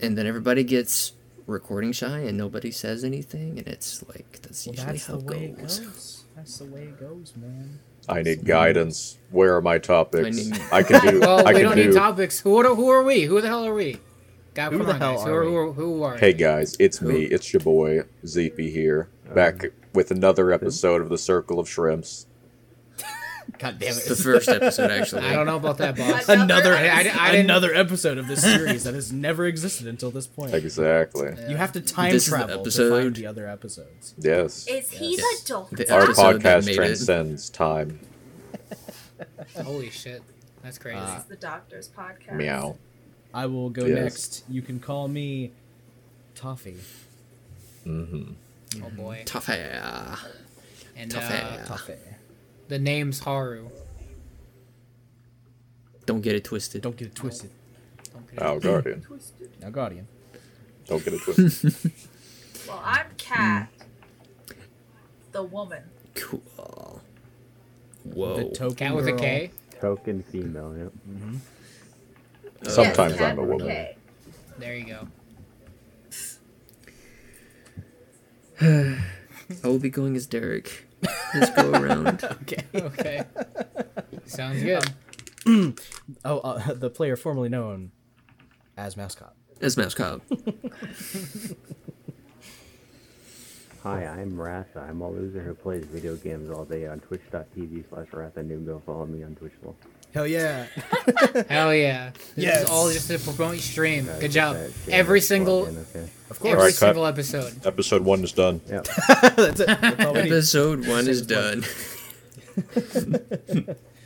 and then everybody gets recording shy and nobody says anything, and it's like that's Well, usually that's how the way it it goes. goes. That's the way it goes, man. I need guidance. Where are my topics? I need- I can do. Well, I we don't do. need topics. Who, are- who are we? Who the hell are we? God, Who the on, hell guys. Are are, we? who are, who are Hey guys, it's Who? me. It's your boy Zeepy here, back um, with another episode of the Circle of Shrimps. God damn it! The first episode, actually. I don't know about that, boss. Another, I- I- I another episode of this series that has never existed until this point. Exactly. You have to time This is the travel to find the other episodes. Yes. Is he Yes. the doctor? Our podcast made it. transcends time. Holy shit. That's crazy. Uh, This is the doctor's podcast. Meow. I will go Yes. next. You can call me Toffee. Mm-hmm. oh boy. Tough hair. And tough uh. Toffee. The name's Haru. Don't get it twisted. Don't get it twisted. Don't get it- Oh, Guardian. Twisted. Now, Guardian. Don't get it twisted. Well, I'm Cat, the woman. Cool. Whoa. The token Cat with a girl. K. Token female, yep. Uh, Sometimes yes, Cat I'm a woman. K. There you go. I will be going as Derek. This go around. Okay. Okay. Sounds good. Oh, uh, the player formerly known as mascot. As mascot. Hi, I'm Ratha. I'm a loser who plays video games all day on twitch.tv slash Rathanoob. Go follow me on Twitchable. Hell yeah. Hell yeah. This Yes. is all just to promote your stream. Guys, Good job. that Every single plugged in, okay? Of every course. Alright, cut. single episode. Episode one is done. Yep. That's it. That's all we need. Episode one is done.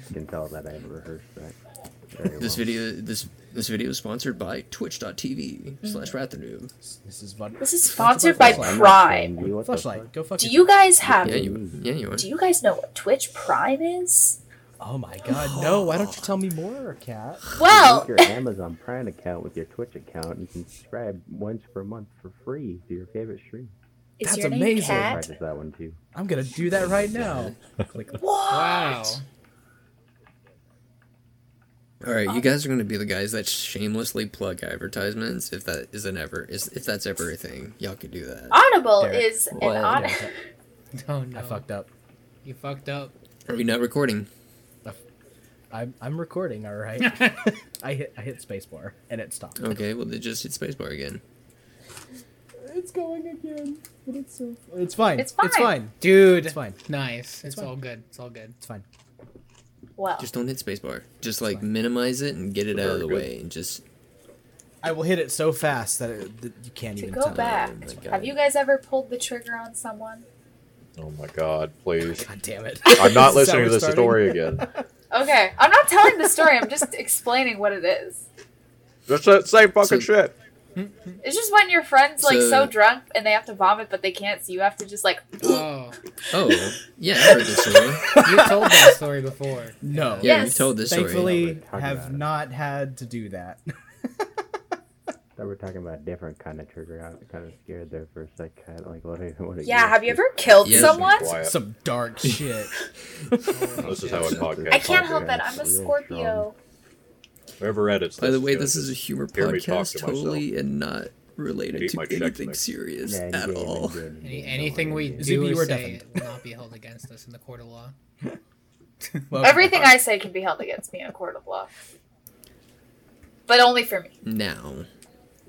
You can tell that I haven't rehearsed that. Very This well. video this this video is sponsored by twitch.tv slash mm. Rathanoob. This is fun. This is sponsored by Flashlight. Prime. saying you, what the Flashlight. Go fuck Do you guys have? Yeah, you yeah you are. Do you guys know what Twitch Prime is? Oh my god, no. Why don't you tell me more, Cat? Well, Link your Amazon Prime account with your Twitch account. You can subscribe once per month for free to your favorite stream. is That's your name amazing. Cat? Practice that one too. I'm gonna do that right now. Click. What? Wow. Alright, you guys are gonna be the guys that shamelessly plug advertisements if that isn't ever is if that's ever a thing. Y'all can do that. Audible Derek. is an What? on- Oh no. I fucked up. You fucked up. Are we not recording? I'm I'm recording. All right. I hit I hit spacebar and it stopped. Okay, well they just hit spacebar again. It's going again, but it's so. It's fine. It's It's fine. fine. Dude. It's fine. Nice. It's, fine. all good. It's all good. It's fine. Well, Just don't hit spacebar. Just like minimize it and get it out of the way and just I will hit it so fast that, it, that you can't to even go tell. back, Oh my God. have you guys ever pulled the trigger on someone? Oh my god, please. God damn it! I'm not This is how listening to this starting? story again. Okay, I'm not telling the story. I'm just explaining what it is. Just that same fucking So- shit. It's just when your friend's like so, So- drunk and they have to vomit, but they can't, so you have to just like. Oh. Oh, yeah, I heard this story. You told that story before. No. Yeah, Yes. you've told this story. Thankfully, have not had to do that. Thought we're talking about a different kind of trigger. I was kind of scared there for a second. Like, what? Are, what are Yeah, have you ever killed Yes. someone? Quiet. Some dark shit. This is how it podcast. I can't help it. I'm a Scorpio. Whoever edits By the way, this is a humor hear me talk podcast, to myself. totally and not related to anything Mix. serious Yeah, at all. Any, anything we do you or are say deafened. will not be held against us in the court of law. Well, Everything I say can be held against me in a court of law. But only for me. Now,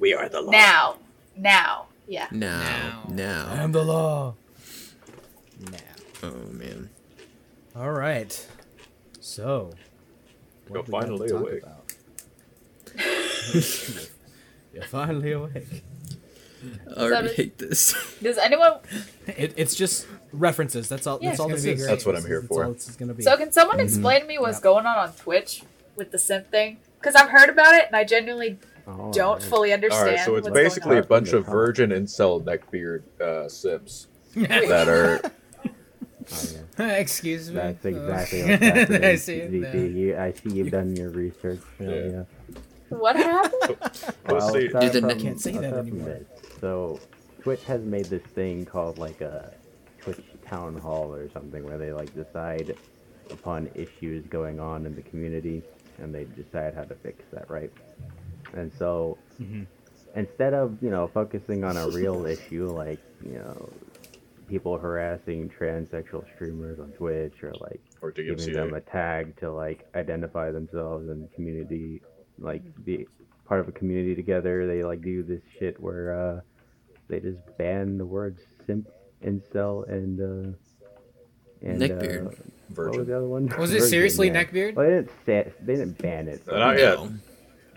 We are the law. Now. Now. Yeah. now, Now. now. I am the law. Now. Oh man. All right. So. You're what do we got to finally awake. about? You're finally awake. I already does- hate this. Does anyone. It, it's just references. That's all. Yeah, that's all it's this gonna be is. great. That's what I'm here That's for. all this is gonna be. So, can someone Mhm. explain to me what's Yeah. going on on Twitch with the simp thing? Because I've heard about it and I genuinely Oh, don't right. fully understand. Alright, so it's what's going basically a bunch of virgin incel neckbeard uh, sips that are Oh, yeah. Excuse me. That's Oh. exactly what's happening. I see it You, I see you've done your research. Hell Yeah. yeah. What happened? Let's Well, see. Dude, from- ne- Can't say I'll that anymore. this. So, Twitch has made this thing called like a Twitch town hall or something, where they like decide upon issues going on in the community, and they decide how to fix that, right? And so, instead of you know focusing on a real issue like you know people harassing transsexual streamers on Twitch or like Or giving them a tag to like identify themselves and community like be part of a community together they like do this shit where uh they just ban the words simp incel and uh and Neckbeard. uh, what was the other one Was it Virgin, seriously yeah. neckbeard? well they didn't say, they didn't ban it but Not yet. No.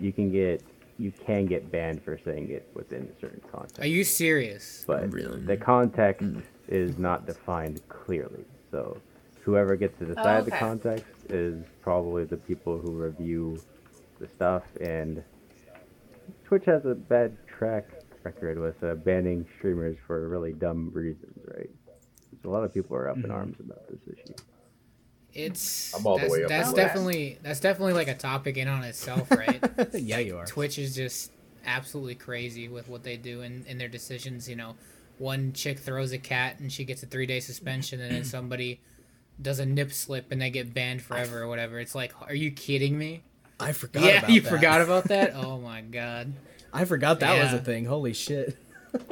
You can get you can get banned for saying it within a certain context Are you serious? but Really? the context is not defined clearly. So whoever gets to decide the okay. context is probably the people who review the stuff. And Twitch has a bad track record with uh, banning streamers for really dumb reasons, right? So a lot of people are up in arms about this issue. It's I'm all the that's, way up That's on that. definitely that's definitely like a topic in on itself, right? yeah, you are. Twitch is just absolutely crazy with what they do and, and their decisions. You know, one chick throws a cat and she gets a three day suspension, and then somebody does a nip slip and they get banned forever or whatever. It's like, are you kidding me? I forgot. yeah, about you that. forgot about that. Oh my god. I forgot that was a thing. Holy shit. Do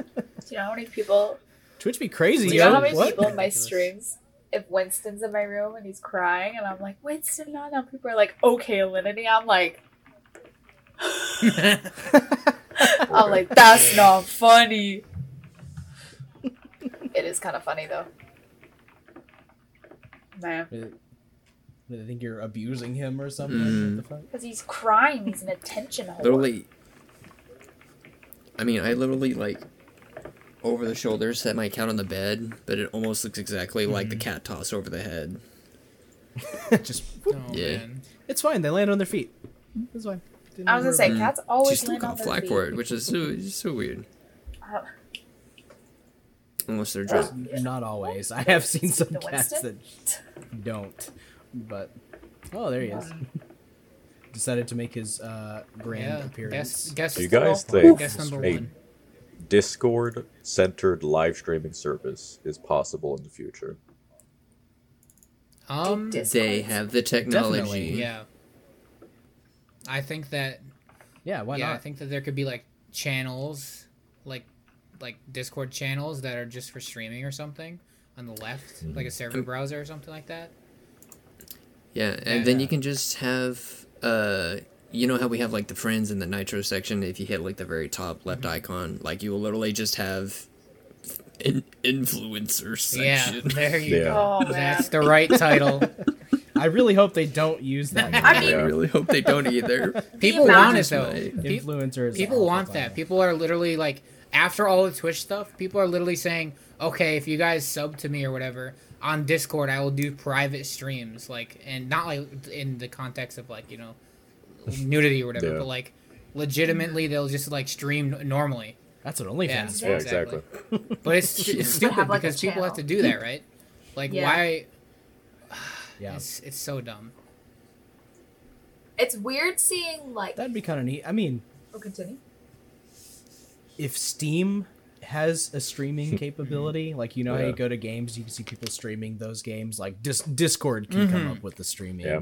you know how many people? Twitch be crazy, Do you yo. know how many what? people in my streams? If Winston's in my room and he's crying, and I'm like, Winston, no, no. People are like, okay, Alinity. I'm like, I'm like, that's not funny. it is kind of funny though. Man, Do they think you're abusing him or something? Mhm. What the fuck? because he's crying. He's an attention whore. Literally. I mean, I literally like over the shoulder set my cat on the bed, but it almost looks exactly like the cat toss over the head. Just Oh Yeah. man. it's fine. They land on their feet. It's fine. Didn't I was gonna say, about it. cats She always still land on got their flack feet. for it, which is so, so weird. Uh, Unless they're just Not always. I have seen some The cats Winston? that don't. But oh, there he is. Decided to make his uh, grand Yeah. appearance. Guess guess Do you guys Well, think guess number a one. Discord centered live streaming service is possible in the future? Um they have the technology. Definitely, yeah. I think that Yeah, why yeah, I think that there could be like channels, like like Discord channels that are just for streaming or something on the left, like a server browser or something like that. Yeah, and then Yeah. you can just have uh you know how we have like the friends in the nitro section if you hit like the very top left Mm-hmm. icon, like you will literally just have an influencer section Yeah, there you Yeah. go. Oh That's the right title. I really hope they don't use that. I mean- I really hope they don't either. People want it though. Right. Influencers. people want that. fun. People are literally like after all the Twitch stuff, people are literally saying, "Okay, if you guys sub to me or whatever on Discord, I will do private streams." Like, and not like in the context of like you know nudity or whatever, Yeah. but like legitimately they'll just like stream normally. That's what OnlyFans Yeah. is Yeah, for. exactly. But it's it's stupid have, like, because people have to do that, right? Like, Yeah. why? Yeah, It's it's so dumb. it's weird seeing like. that'd be kind of neat. I mean, Oh, continue. if Steam has a streaming capability, like you know how you go to games, you can see people streaming those games. Like Dis- Discord can come mm-hmm. up with the streaming Yeah.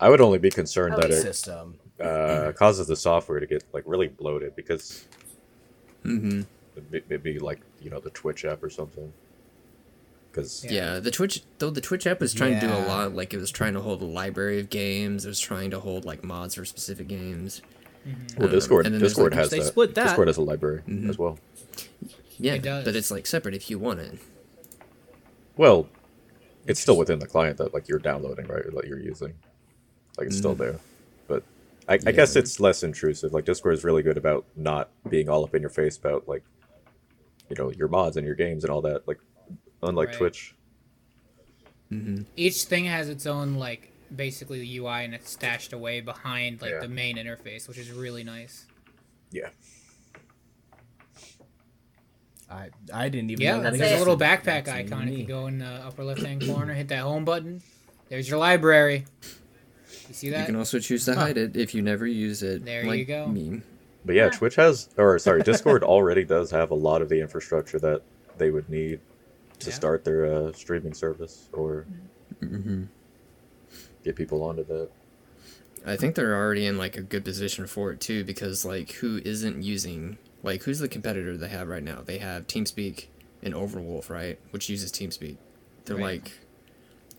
I would only be concerned that it system. uh, causes the software to get like really bloated because hmm it- like you know the Twitch app or something. Because Yeah. the Twitch though the Twitch app was trying to do a lot. Like it was trying to hold a library of games. It was trying to hold like mods for specific games. well, Um, Discord and then Discord like, has they that. split that. Discord has a library Mhm. as well. Yeah, It does. but it's like separate if you want it. Well, it's still within the client that like you're downloading, right? Or that you're using. Like it's still Mm. there. But I, I guess it's less intrusive. Like Discord is really good about not being all up in your face about like you know, your mods and your games and all that. Like unlike Right. Twitch. hmm Each thing has its own like basically the UI and it's stashed away behind like Yeah. the main interface, which is really nice. Yeah. I I didn't even. Yeah, know that there's a little backpack icon. If you go in the upper left hand corner, hit that home button. There's your library. You see You can also choose to hide it if you never use it. There you go. Me. But yeah, Yeah. Twitch has or sorry, Discord already does have a lot of the infrastructure that they would need to Yeah. start their uh, streaming service or hmm get people onto that. I think they're already in like a good position for it too, because like who isn't using like who's the competitor they have right now? They have TeamSpeak and Overwolf, right? Which uses TeamSpeak. They're Right. like,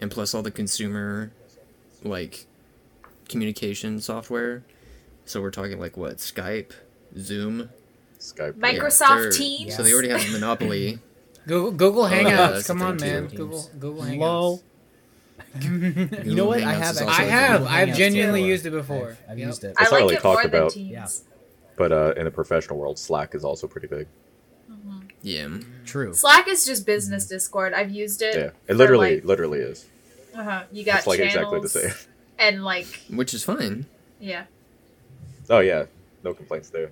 and plus all the consumer, like, communication software. So we're talking like what Skype, Zoom, Skype. Mike- Yeah, Microsoft they're- Teams? So they already have a monopoly. Google Google Hangouts. that's Come on, man. too. Google Google Hangouts. Lol. You know what? I have Hangouts is actually. also I a have. I've genuinely used it before. I've, I've Yep. used it. I It's not really it more talked than about. Teams. Yeah. But uh, in the professional world, Slack is also pretty big. Yeah. True. Slack is just business Discord. I've used it. Yeah, it literally, like- literally is. Uh-huh. You got It's like exactly the same. And like Which is fine. yeah, Oh yeah, no complaints there.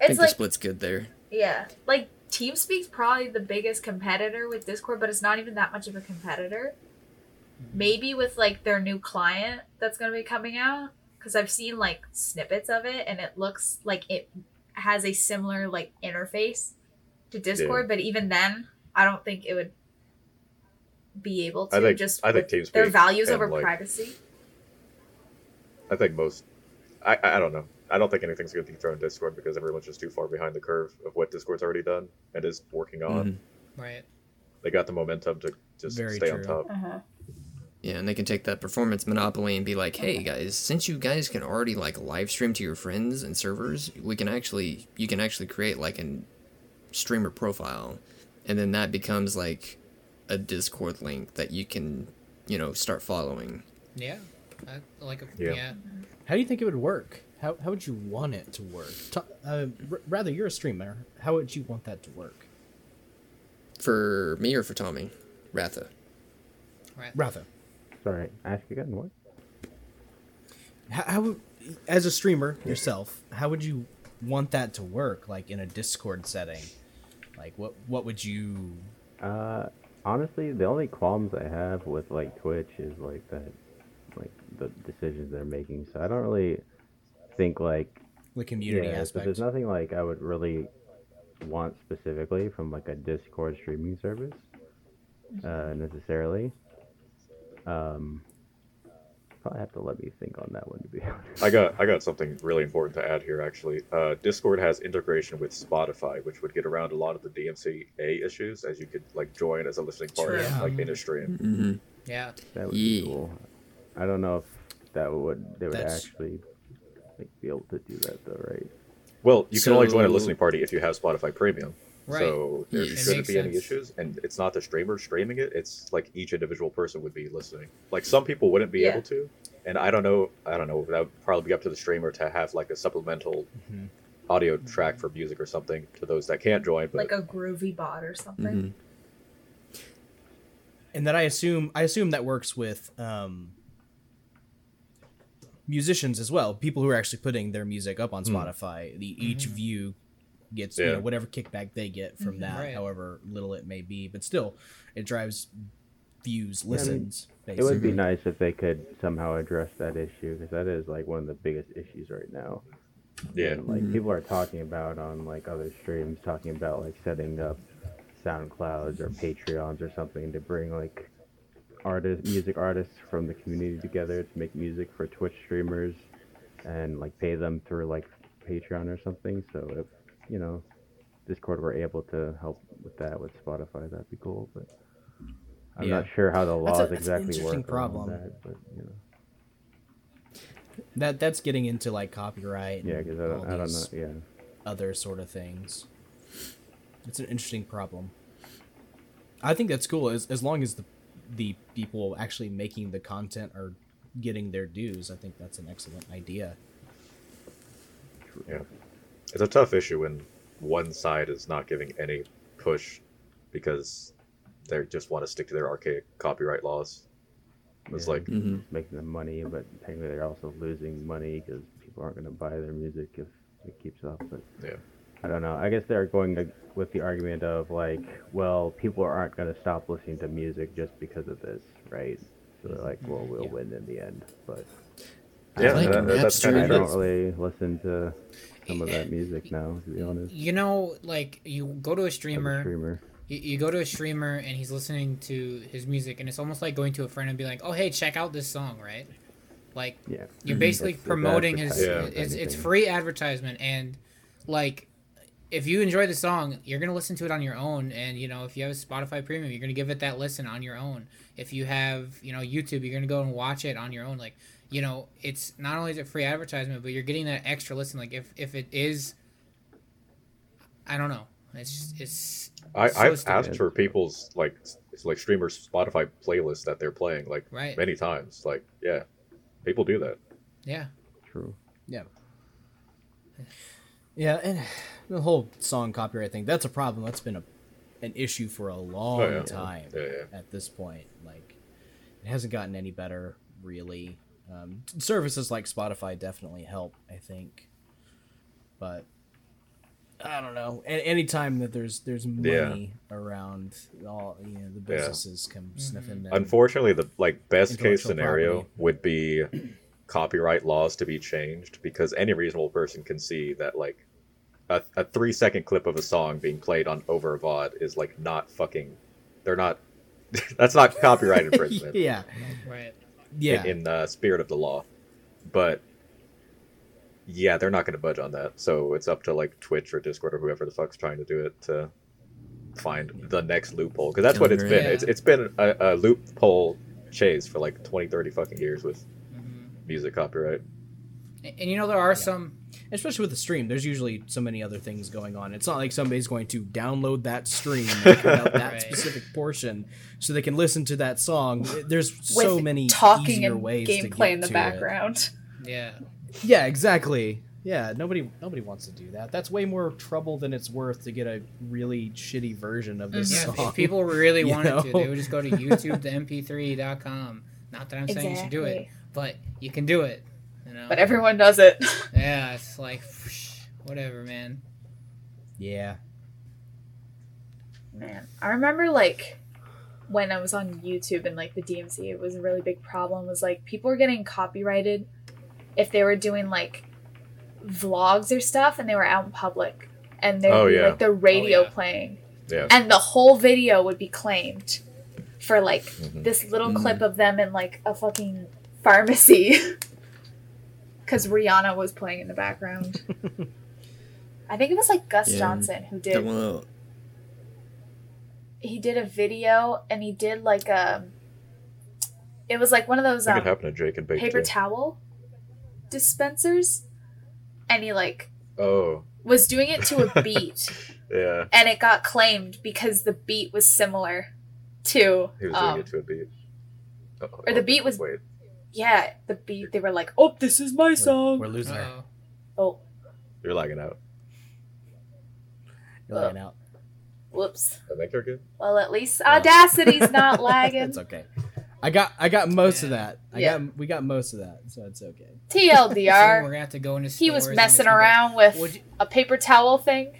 I think it's the split's good there. yeah, like TeamSpeak's probably the biggest competitor with Discord, but it's not even that much of a competitor. Maybe with like their new client that's gonna be coming out, because I've seen like snippets of it, and it looks like it has a similar like interface to Discord, but even then, I don't think it would be able to I think just I think with their values over like, privacy. I think most. I, I I don't know. I don't think anything's going to be thrown in Discord because everyone's just too far behind the curve of what Discord's already done and is working on. Mhm. Right. They got the momentum to just Very stay on top. Uh-huh. Yeah, and they can take that performance monopoly and be like, "Hey guys, since you guys can already like live stream to your friends and servers, we can actually you can actually create like an streamer profile, and then that becomes like a Discord link that you can, you know, start following." Yeah. I, like a, Yeah. yeah. How do you think it would work? How, how would you want it to work? Ta- uh, r- rather, you're a streamer. How would you want that to work? For me or for Tommy, Ratha. Right. Rather, Sorry, ask again. What? how, how would, as a streamer yourself, how would you want that to work? Like in a Discord setting, like what what would you? Uh, honestly, the only qualms I have with like Twitch is like that, like the decisions they're making. So I don't really think like The community yeah, so aspect. there's nothing like I would really want specifically from like a Discord streaming service, uh, necessarily. Um, probably have to let me think on that one to be honest. I got I got something really important to add here. Actually, uh, Discord has integration with Spotify, which would get around a lot of the DMCA issues, as you could like join as a listening party, True. like in a stream. Mm-hmm. Yeah. That would Yeah. be cool. I don't know if that would they would That's- actually like be able to do that though, right? Well, you can only join a listening party if you have Spotify Premium. Right. So there Yes. Shouldn't makes be any issues, and it's not the streamer streaming it. It's like each individual person would be listening. Like some people wouldn't be Yeah. able to, and I don't know. I don't know. That would probably be up to the streamer to have like a supplemental Mhm. audio track for music or something to those that can't join. But Like a groovy bot or something. hmm and that I assume I assume that works with um, musicians as well. People who are actually putting their music up on Hmm. Spotify. The each view gets you know whatever kickback they get from that, Right. however little it may be. But still, it drives views, I mean, listens. It would be nice if they could somehow address that issue because that is like one of the biggest issues right now. yeah, And, like Mhm. people are talking about on like other streams, talking about like setting up SoundClouds or Patreons or something to bring like artists, music artists from the community together to make music for Twitch streamers and like pay them through like Patreon or something. So if you know Discord were able to help with that with Spotify, that'd be cool. But I'm Yeah. not sure how the That's a- laws that's exactly work around problem. that. But you know, That that's getting into like copyright. yeah, because I don't, I don't know. Yeah. Other sort of things. It's an interesting problem. I think that's cool as as long as the the people actually making the content are getting their dues. I think that's an excellent idea. yeah. It's a tough issue when one side is not giving any push because they just want to stick to their archaic copyright laws. It's Yeah. like hmm making them money, but technically they're also losing money because people aren't going to buy their music if it keeps up. But Yeah. I don't know. I guess they're going ag- with the argument of like, well, people aren't going to stop listening to music just because of this, right? So they're like, well, we'll Yeah. win in the end. But Yeah, like that- that's kinda I don't really listen to some of that music now, to be honest. You know, like you go to a As a streamer, streamer. you, you go to a streamer and he's listening to his music, and it's almost like going to a friend and be like, "Oh, hey, check out this song," right? Like Yeah. you're Mhm. basically It's- it's promoting his. advertising, Yeah. It's it's free advertisement, and like if you enjoy the song, you're gonna listen to it on your own, and you know if you have a Spotify Premium, you're gonna give it that listen on your own. If you have you know YouTube, you're gonna go and watch it on your own. Like you know, it's not only is it free advertisement, but you're getting that extra listen. Like if if it is, I don't know, it's just, it's I, So I've stupid. asked for people's like s- like streamers Spotify playlists that they're playing like right. many times. Like, yeah, people do that. Yeah, True. Yeah, and the whole song copyright thing, that's a problem. That's been a an issue for a long Oh, yeah. time Yeah, yeah. at this point. Like it hasn't gotten any better really. Um, services like Spotify definitely help, I think. But I don't know. A- anytime that there's there's money around, all you know, the businesses come sniffing. and- Unfortunately, the like best case scenario property. would be copyright laws to be changed because any reasonable person can see that like a, a three second clip of a song being played on over a VOD is like not fucking. They're not. that's not copyright infringement. yeah, right. yeah. in, in the spirit of the law. But yeah, they're not going to budge on that. So it's up to like Twitch or Discord or whoever the fuck's trying to do it to find the next loophole because that's what it's been. Yeah. It's it's been a, a loophole chase for like 20, 30 fucking years with music copyright. And, and you know there are some. especially with the stream there's usually so many other things going on it's not like somebody's going to download that stream and that Right. specific portion so they can listen to that song there's so With many talking easier and ways to gameplay get in the to it. background. Yeah. yeah exactly yeah nobody nobody wants to do that that's way more trouble than it's worth to get a really shitty version of this mm-hmm. Yeah, if- song if people really you wanted to, they would just go to YouTube to mp3.com. Not that I'm saying you should do it, Exactly. But you can do it. You know? But everyone does it. yeah, it's like whatever, man. yeah Man, I remember like when I was on YouTube and like the DMC, it was a really big problem. Was like people were getting copyrighted if they were doing like vlogs or stuff and they were out in public and there would Oh, yeah. like the radio Oh, yeah. playing Yeah. and the whole video would be claimed for like Mhm. this little Mm. clip of them in like a fucking pharmacy because Rihanna was playing in the background. I think it was like Gus Yeah. Johnson who did That he did a video and he did like a it was like one of those I um, it happened to Jake and Bake paper too. towel dispensers and he like oh, was doing it to a beat yeah. and it got claimed because the beat was similar to He was doing um, it to a beat. Oh, or the beat was- Wait. Yeah the beat they were like oh this is my song we're losing her Uh-oh. oh You're lagging out. you're lagging out uh, whoops I think you're good. well at least audacity's not lagging it's okay i got i got most of that i Yeah. got we got most of that so it's okay Soon we're gonna have to go into. he was messing it's gonna around with Would you- a paper towel thing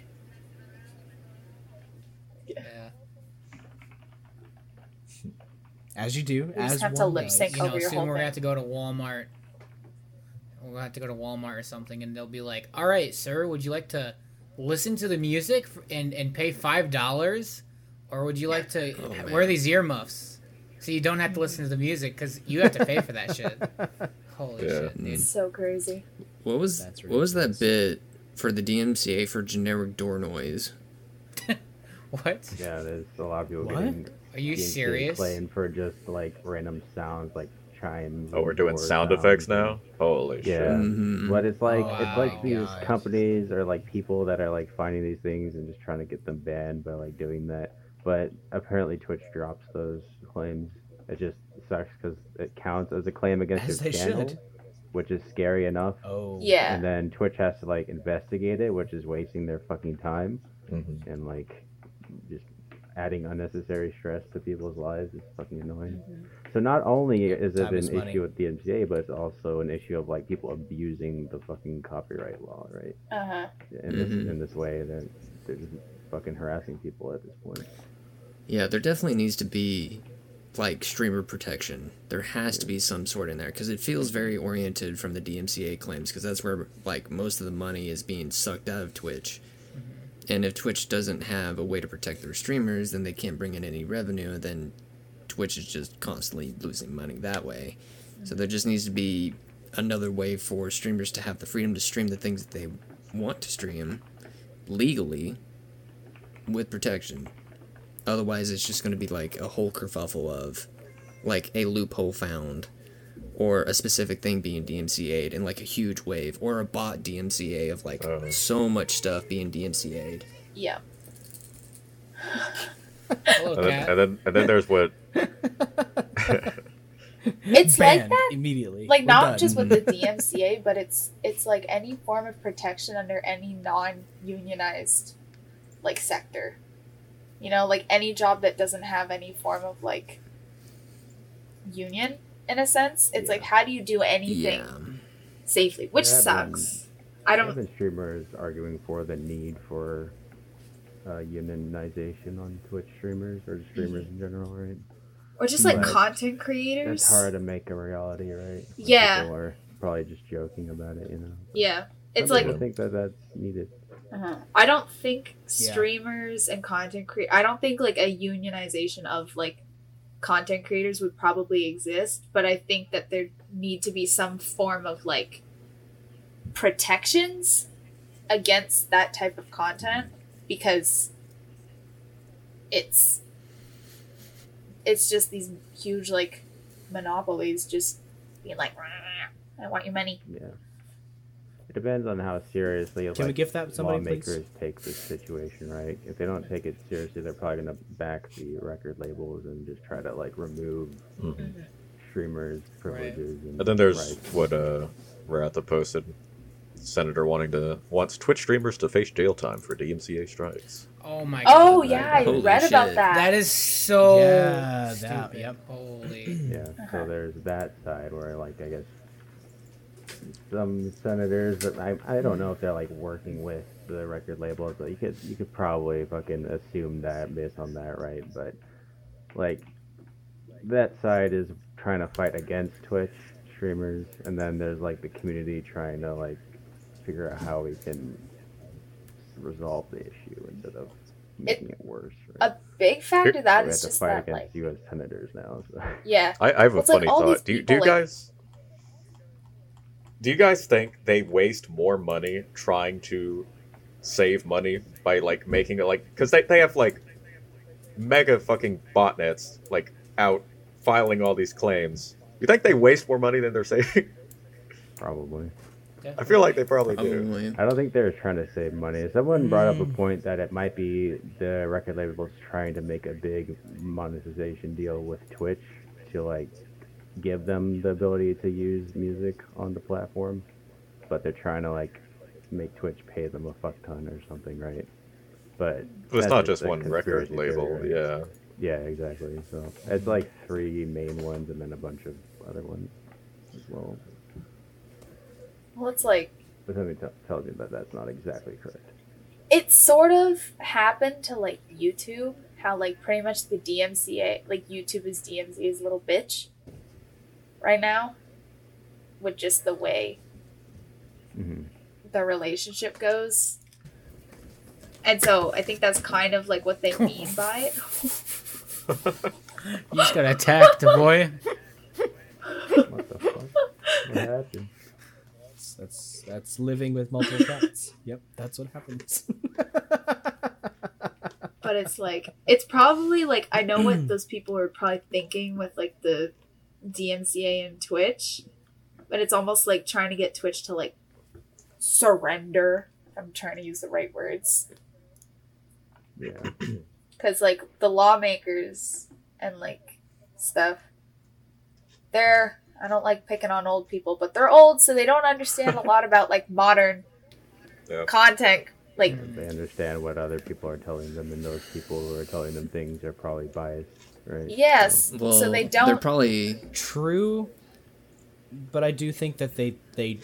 Yeah. As you do We as just have to lip sync. You know, over your soon whole we're gonna thing. have to go to Walmart. We'll have to go to Walmart or something, and they'll be like, "All right, sir, would you like to listen to the music f- and and pay five dollars, or would you like to Oh, ha- man. wear these earmuffs so you don't have to listen to the music because you have to pay for that shit." Holy Yeah. shit, dude! so crazy what was That's what was that bit for the DMCA for generic door noise? What? Yeah, there's a lot of people What? getting Are you DMCA serious? playing for just like random sounds like chimes. Oh, we're doing sound sounds effects now. Holy Yeah. shit! Mhm. But it's like Oh, it's like wow. these Gosh. companies or like people that are like finding these things and just trying to get them banned by like doing that. But apparently Twitch drops those claims. It just sucks because it counts as a claim against As your channel, should. which is scary enough. oh yeah And then Twitch has to like investigate it, which is wasting their fucking time Mhm. and like just adding unnecessary stress to people's lives is fucking annoying. So not only is it Time is an money. issue with the MCA, but it's also an issue of like people abusing the fucking copyright law, right? uh-huh In this Mhm. in this way, they're they're just fucking harassing people at this point. Yeah, there definitely needs to be like streamer protection. There has to be some sort in there because it feels very oriented from the DMCA claims because that's where like most of the money is being sucked out of Twitch. And if Twitch doesn't have a way to protect their streamers, then they can't bring in any revenue. Then Twitch is just constantly losing money that way. So there just needs to be another way for streamers to have the freedom to stream the things that they want to stream, legally with protection. Otherwise, it's just going to be like a whole kerfuffle of like a loophole found or a specific thing being DMCA'd in like a huge wave or a bot DMCA of like Oh. so much stuff being DMCA'd. Yeah. Hello, And then, and then and then there's what It's like that. immediately. Like We're not done. just with the DMCA, but it's it's like any form of protection under any non-unionized like sector. You know, like any job that doesn't have any form of like union in a sense. It's Yeah. like how do you do anything Yeah. safely, which There have been- sucks. I don't have been streamers arguing for the need for uh, unionization on Twitch streamers or streamers in general, right? or just like But content creators. It's hard to make a reality, right? When Yeah. People are probably just joking about it, you know. Yeah. It's Some like people think that that's needed. Uh-huh. I don't think Yeah. streamers and content create. I don't think like a unionization of like content creators would probably exist, but I think that there need to be some form of like protections against that type of content because it's it's just these huge like monopolies just being like I want your money. Yeah. It depends on how seriously Can we like, gift that to somebody, lawmakers please? take this situation, right? If they don't take it seriously, they're probably gonna back the record labels and just try to like remove Mhm. streamers' privileges. And, And then there's rights. what uh Ratha posted. Senator wanting to wants Twitch streamers to face jail time for DMCA strikes. Oh my god. Oh yeah, I Holy read about that. That is so Yeah, that- yep. Holy. Yeah, so there's that side where like I guess some senators that I I don't know if they're like working with the record labels, but you could you could probably fucking assume that based on that, right? But like that side is trying to fight against Twitch streamers and then there's like the community trying to like figure out how we can resolve the issue instead of making it, worse. Right? a big factor to that we have to just fight that against like U.S. senators now. So. yeah. I, I have a It's like funny thought. Do you, do you people, like- guys do you guys think they waste more money trying to save money by like making it like because they, they have like mega fucking botnets like out filing all these claims. You think they waste more money than they're saving? Probably. I feel like they probably do. I don't think they're trying to save money. Someone brought up a Mm. point that it might be the record labels trying to make a big monetization deal with Twitch to like give them the ability to use music on the platform, but they're trying to like make Twitch pay them a fuck ton or something, right? But But it's not just one record label. theory, right? Yeah. Yeah, exactly. So it's like three main ones and then a bunch of other ones as well. Well, it's like But something t- tells me that that's not exactly correct. it sort of happened to like YouTube, how like pretty much the DMCA, like YouTube is DMCA's little bitch right now, with just the way hmm the relationship goes. And so I think that's kind of like what they mean by it. You just got attacked, boy. What the fuck? What happened? That's, that's that's living with multiple cats. Yep, that's what happens. but it's like it's probably like I know what those people are probably thinking with like the DMCA and Twitch, but it's almost like trying to get Twitch to like surrender. I'm trying to use the right words Yeah. because like the lawmakers and like stuff, they're I don't like picking on old people, but they're old, so they don't understand a lot about like modern Yeah. content. Like They understand what other people are telling them, and those people who are telling them things are probably biased, right? yes, Well, so they don't. They're probably True, but I do think that they they,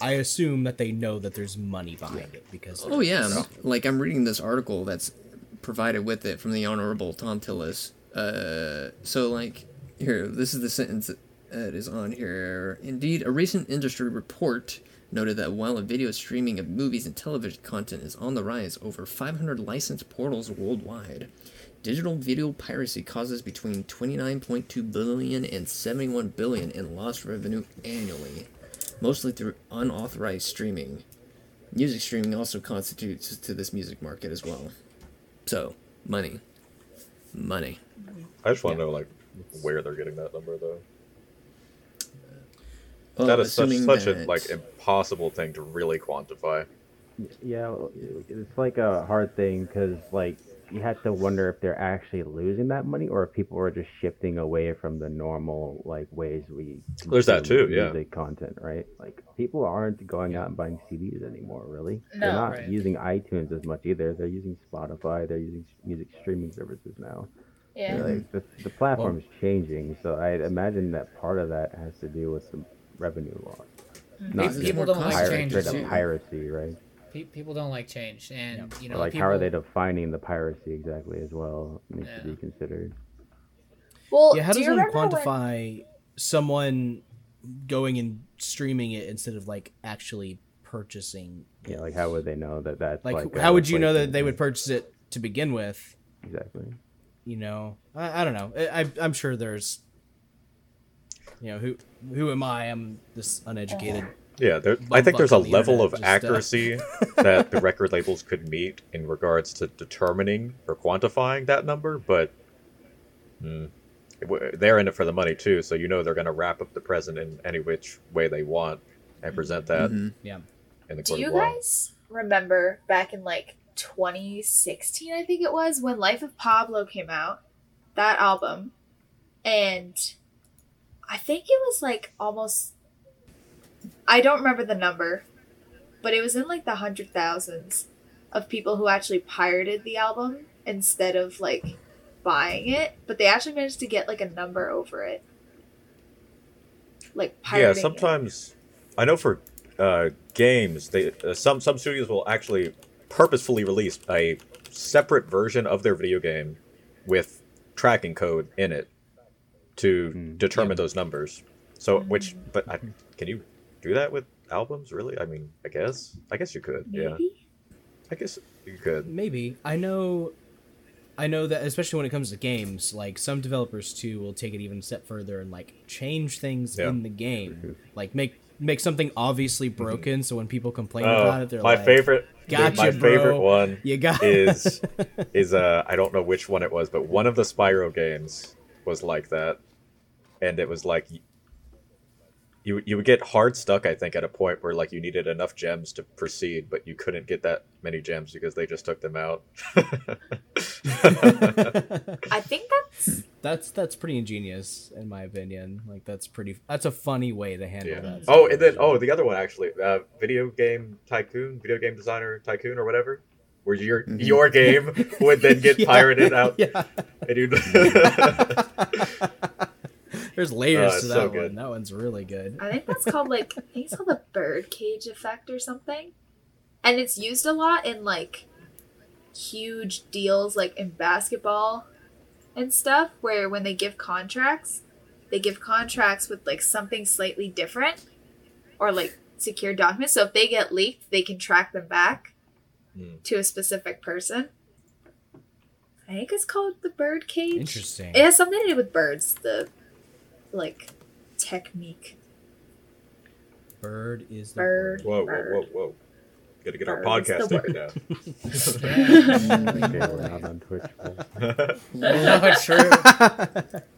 I assume that they know that there's money behind it because Oh yeah, like I'm reading this article that's provided with it from the Honorable Thom Tillis. Uh, so like here, this is the sentence that is on here. Indeed, a recent industry report noted that while a video streaming of movies and television content is on the rise, over 500 licensed portals worldwide. Digital video piracy causes between 29.2 billion and 71 billion in lost revenue annually, mostly through unauthorized streaming. music streaming also constitutes to this music market as well. So, money. Money. I just want to know like where they're getting that number though. Well, that is such assuming such a like impossible thing to really quantify. Yeah, it's like a hard thing because like you have to wonder if they're actually losing that money or if people are just shifting away from the normal like ways we. There's that consume too, yeah. Music content, right? Like people aren't going out and buying CDs anymore. Really, No. they're not Right. using iTunes as much either. They're using Spotify. They're using music streaming services now. Yeah. Like the, the platform is changing, so I imagine that part of that has to do with the revenue loss. Mm. Not People just don't like pirate- change, straight up too. piracy, right? Pe- people don't like change, and you Or, know, like people, how are they defining the piracy exactly as well needs to be considered Well, yeah, how do does you one remember when- quantify someone going and streaming it instead of like actually purchasing? it? yeah like how would they know that that's Like, like, how would you know that they would purchase it to begin with? exactly You know, I, I don't know. I, I, I'm sure there's, you know, who who am I? I'm this uneducated. Yeah, there, I think there's a Bumfuck on the level of just, uh, accuracy that the record labels could meet in regards to determining or quantifying that number, but mm, they're in it for the money too, so you know they're going to wrap up the present in any which way they want and present that Mhm. Yeah. in the Do you guys remember back in like 2016, I think it was, when Life of Pablo came out, that album, and I think it was like almost, I don't remember the number, but it was in like the hundred thousands of people who actually pirated the album instead of like buying it, but they actually managed to get like a number over it. Like Yeah, pirating it. sometimes I know for uh, games, they uh, some some studios will actually purposefully release a separate version of their video game with tracking code in it to Hmm. determine Yeah. those numbers. So, which, but I, can you do that with albums? Really? I mean, I guess, I guess you could. Yeah, I guess you could. Maybe I know. I know that especially when it comes to games, like some developers too will take it even a step further and like change things Yeah. in the game, like make make something obviously broken, so when people complain about Oh, it, they're like, my like, favorite, "Gotcha, my favorite one "You got is is uh I don't know which one it was, but one of the Spyro games was like that, and it was like y- you you would get hard stuck. I think at a point where like you needed enough gems to proceed, but you couldn't get that many gems because they just took them out. I think that's That's that's pretty ingenious in my opinion. Like that's pretty. That's a funny way to handle yeah. that. Oh, and then oh the other one actually, uh, video game tycoon, video game designer tycoon or whatever. Where your Mhm. your game would then get Yeah. pirated out, Yeah, and you'd there's layers Oh, to that so one. That one's really good. I think that's called like I think it's called the birdcage effect or something. And it's used a lot in like huge deals like in basketball and stuff where when they give contracts, they give contracts with like something slightly different or like secure documents. So if they get leaked, they can track them back Hmm. to a specific person. I think it's called the birdcage. Interesting. It has something to do with birds, the like technique. Bird is the Bird. Whoa, whoa, whoa, whoa. Gotta get our Bird is podcast the taken okay, not on Twitch. but- down. True.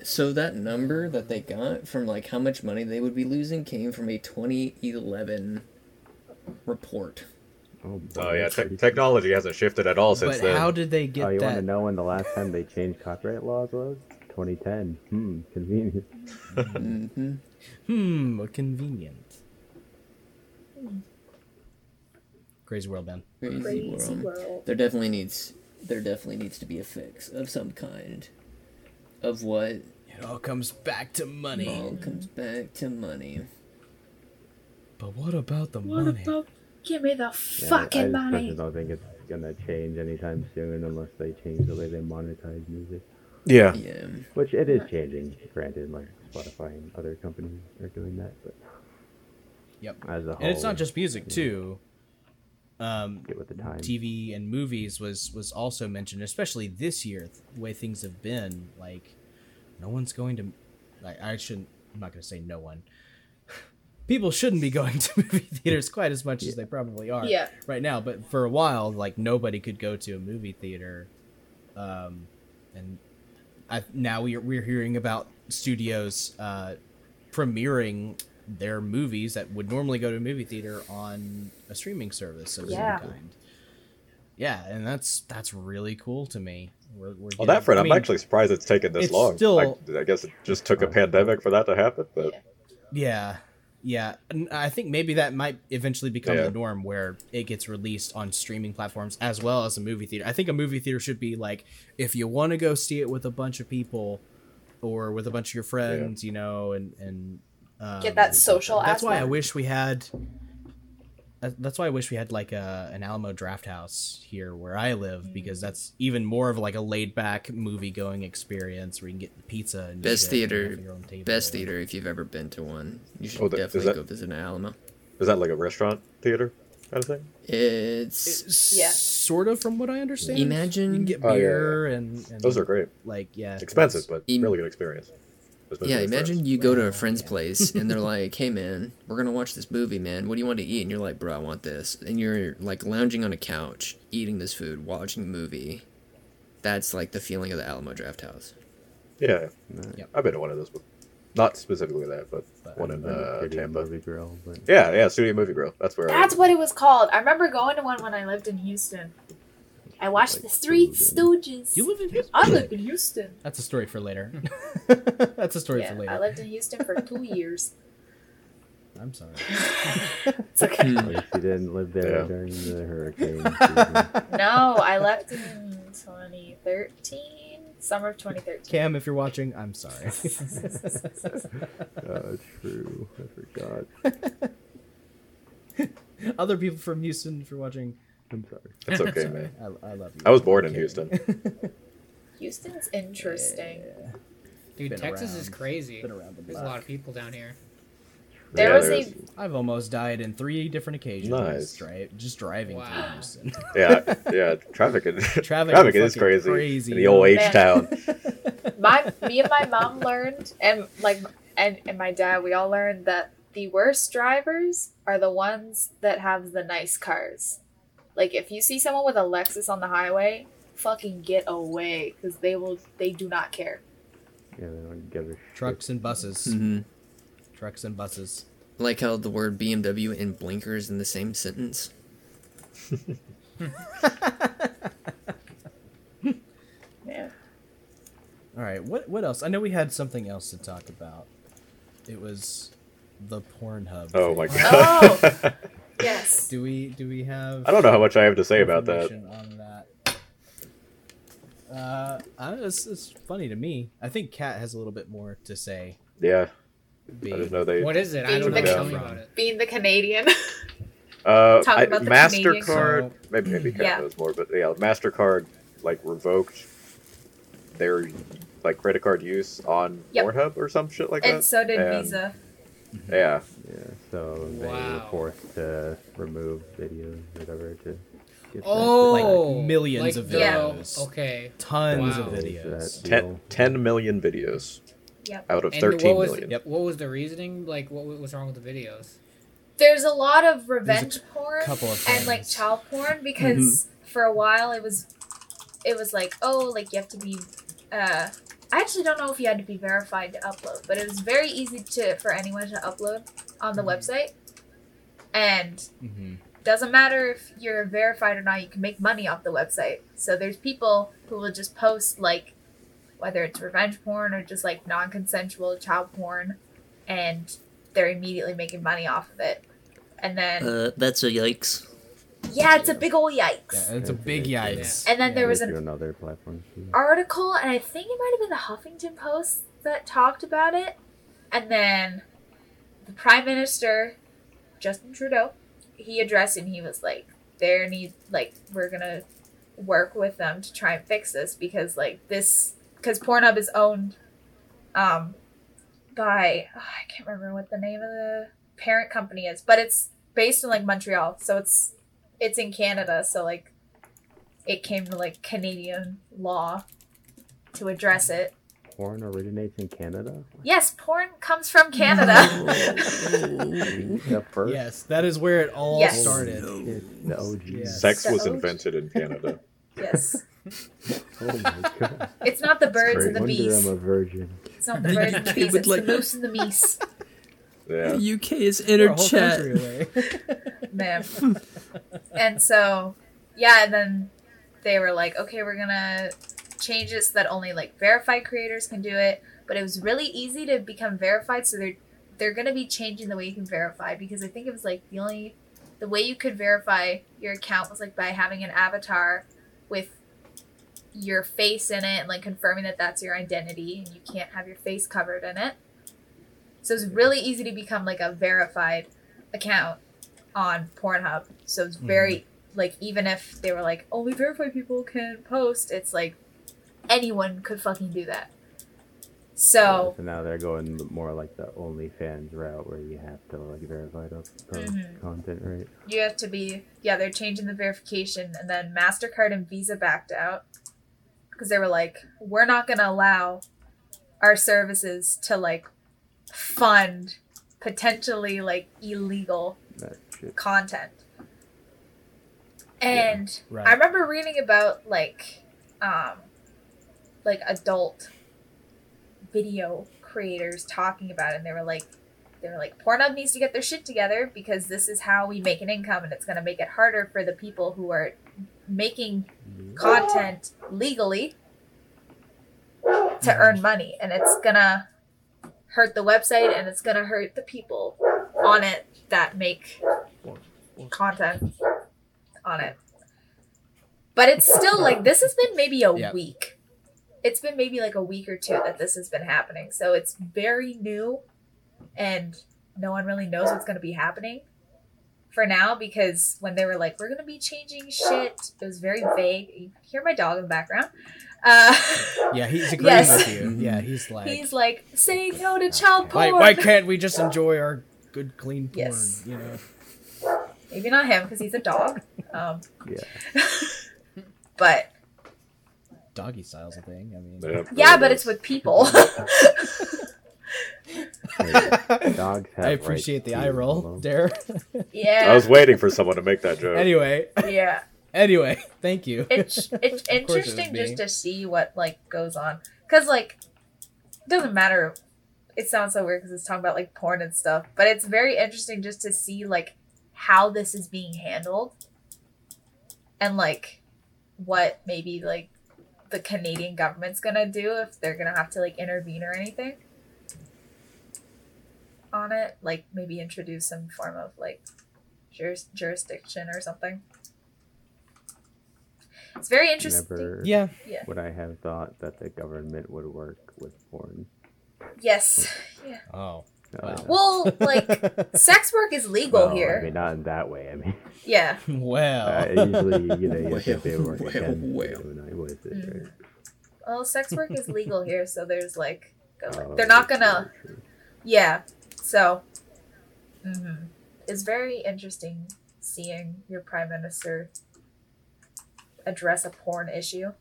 so that number that they got from like how much money they would be losing came from a 2011 report. Oh, oh yeah, te- technology hasn't shifted at all since But then. how did they get Oh, you want to know when the last time they changed copyright laws was? 2010. Hmm, convenient. hmm Hmm, convenient. Crazy world, man. Crazy, Crazy world. world. There definitely needs there definitely needs to be a fix of some kind. Of what It all comes back to money. all comes back to money. But what about the What money? about give me the Yeah, fucking I just money? I don't think it's gonna change anytime soon unless they change the way they monetize music. Yeah. Yeah. Which it is changing, granted, like Spotify and other companies are doing that, but Yep. as a whole, And it's not just music too. Um, get with the time. TV and movies was was also mentioned, especially this year. The way things have been, like no one's going to. I, I shouldn't. I'm not going to say no one, people shouldn't be going to movie theaters quite as much as they probably are Yeah. right now. But for a while, like nobody could go to a movie theater, um, and I, now we're we're hearing about studios uh, premiering their movies that would normally go to a movie theater on a streaming service of Yeah. some kind. Yeah, and that's that's really cool to me. We're, we're Well, getting- that front, I I'm mean, actually surprised it's taken this it's long. still- I, I guess it just took a pandemic for that to happen, but Yeah, yeah. And I think maybe that might eventually become Yeah. the norm where it gets released on streaming platforms as well as a movie theater. I think a movie theater should be like if you want to go see it with a bunch of people or with a bunch of your friends, you know, and and um, Get that social That's why I wish we had. That- That's why I wish we had like a an Alamo Drafthouse here where I live mm. because that's even more of like a laid back movie going experience where you can get the pizza and Best shit and theater, your own table. best theater if you've ever been to one. You should Oh, that- is definitely that- go visit an Alamo. is that like a restaurant theater kind of thing? It's It's Yeah. sort of from what I understand. Imagine- you can get Oh, yeah, beer and, and Those are great. like yeah, Expensive, but Im- really good experience. Especially yeah. Imagine friends. you go to a friend's place and they're like, "Hey man, we're gonna watch this movie, man. What do you want to eat?" And you're like, "Bro, I want this." And you're like lounging on a couch, eating this food, watching a movie. That's like the feeling of the Alamo Drafthouse. Yeah, Yep. I've been to one of those, but not specifically that, but But one in Like a uh, Tampa. movie grill, but Yeah, yeah, Studio Movie Grill. That's where. That's I, what it was called. I remember going to one when I lived in Houston. I watched Like the Three Stooges. You live in Houston. I lived in Houston. That's a story for later. That's a story Yeah, for later. I lived in Houston for two years. I'm sorry. It's okay. at least you didn't live there Yeah. during the hurricane season. No, I left in 2013, summer of 2013. Cam, if you're watching, I'm sorry. uh, true. I forgot. Other people from Houston, if you're watching, I'm sorry. It's okay, sorry. man. I, I love you. I was born in Houston. Houston's interesting. Yeah. Dude, Been Texas is crazy. Been around the There's a lot of people down here. There Yeah, was there's- a I've almost died in three different occasions. Nice. Dri- just driving Wow. through Houston. Yeah, yeah. Traffic, is, Traffic traffic, is is crazy, crazy, in the old age Man. town. my me and my mom learned and like and, and my dad we all learned that the worst drivers are the ones that have the nice cars like if you see someone with a lexus on the highway fucking get away because they will they do not care Yeah, they don't give a shit. Trucks and buses. Mm-hmm. Trucks and buses. Like how the word BMW and blinkers in the same sentence. yeah All right. What what else? I know we had something else to talk about. It was the Pornhub. Oh my god. Oh. yes Do we do we have? I don't know how much I have to say about that. information On that. Uh, I, it's, it's funny to me. I think Kat has a little bit more to say. Yeah, Be- I just know they. What is it? I Being don't the know. Tell me Canadian. about it. being the canadian Uh, I, about the Canadian Mastercard. Maybe maybe Kat Yeah. knows more, but yeah, Mastercard like revoked their like credit card use on Yep. Pornhub or some shit like and that. And so did And- visa Yeah, Yeah, so they were forced to remove videos, whatever, to get that Oh, Like millions like of the- videos. Okay. Tons Wow. of videos. that 10, 10 million videos Yep. out of And thirteen what was million. Yep. what was the reasoning? Like, what was wrong with the videos? there's a lot of revenge porn couple of and like child porn because for a while it was it was like oh like you have to be uh I actually don't know if you had to be verified to upload, but it was very easy to for anyone to upload on the website. And hmm doesn't matter if you're verified or not, you can make money off the website. So there's people who will just post like whether it's revenge porn or just like non-consensual child porn and they're immediately making money off of it. And then Uh, that's a yikes. Yeah, it's a big old yikes. Yeah, it's a big yikes. And then there was They an do on other platforms too. article, and I think it might have been the Huffington Post that talked about it. And then the Prime Minister, Justin Trudeau, he addressed and he was like, there need, like, we're gonna work with them to try and fix this because, like, this, because Pornhub is owned um, by, oh, I can't remember what the name of the parent company is, but it's based in, like, Montreal. So it's, it's in Canada. So, like, it came to like Canadian law to address it, porn originates in Canada? Yes, porn comes from Canada. The? Yes, that is where it all Yes. started. Oh, it's the oh, Yes. Sex The was OG. invented in Canada. yes. Oh my god. It's not the birds and the bees. I'm a virgin. It's not the birds and the bees. It's like- the moose and the meese. Yeah. The UK is We're inner chat. Man. and so, yeah, and then they were like, okay, we're gonna change it so that only like verified creators can do it. But it was really easy to become verified, so they're they're gonna be changing the way you can verify because I think it was like the only the way you could verify your account was like by having an avatar with your face in it and like confirming that that's your identity and you can't have your face covered in it. So it's really easy to become like a verified account on Pornhub. So it's very like even if they were like only verified people can post, it's like anyone could fucking do that. So so now they're going more like the OnlyFans route where you have to like verify the Mhm. content, right? you have to be yeah they're changing the verification and then Mastercard and Visa backed out because they were like we're not gonna allow our services to like fund potentially like illegal content. And Right. I remember reading about like um like adult video creators talking about it and they were like they were like Pornhub needs to get their shit together because this is how we make an income and it's going to make it harder for the people who are making content legally to earn money and it's going to hurt the website and it's going to hurt the people on it that make content on it. But it's still like this has been maybe a Yeah. week. It's been maybe like a week or two that this has been happening. So it's very new and no one really knows what's going to be happening for now because when they were like we're going to be changing shit, it was very vague. You hear my dog in the background. Uh Yeah, he's agreeing Yes. with you. Yeah, he's like, he's like saying no to child porn. why can't we just enjoy our good, clean porn? Yes. You know, Maybe not him because he's a dog. Um Yeah. but doggy style's a thing. I mean, Yeah, yeah, but it's with people. Hey, dogs I appreciate the eye roll, hello? Dare. yeah. I was waiting for someone to make that joke. anyway, yeah. Anyway, thank you. It's it's course it interesting just to see what like goes on because like it doesn't matter. It sounds so weird because it's talking about like porn and stuff, but it's very interesting just to see like how this is being handled and like what maybe like the Canadian government's gonna do if they're gonna have to like intervene or anything on it, like maybe introduce some form of like juris- jurisdiction or something. It's very interesting. Never yeah, would I have thought that the government would work with porn. Yes. Oh. Wow. Well, like sex work is legal Well, here. I mean, not in that way. I mean, yeah. well. uh, usually, you know, you have to pay work well, against well. you know, and it, Mhm. right? Well, sex work is legal here, so there's like, Oh, they're not gonna. true, true. Yeah. So, hmm it's very interesting seeing your prime minister address a porn issue.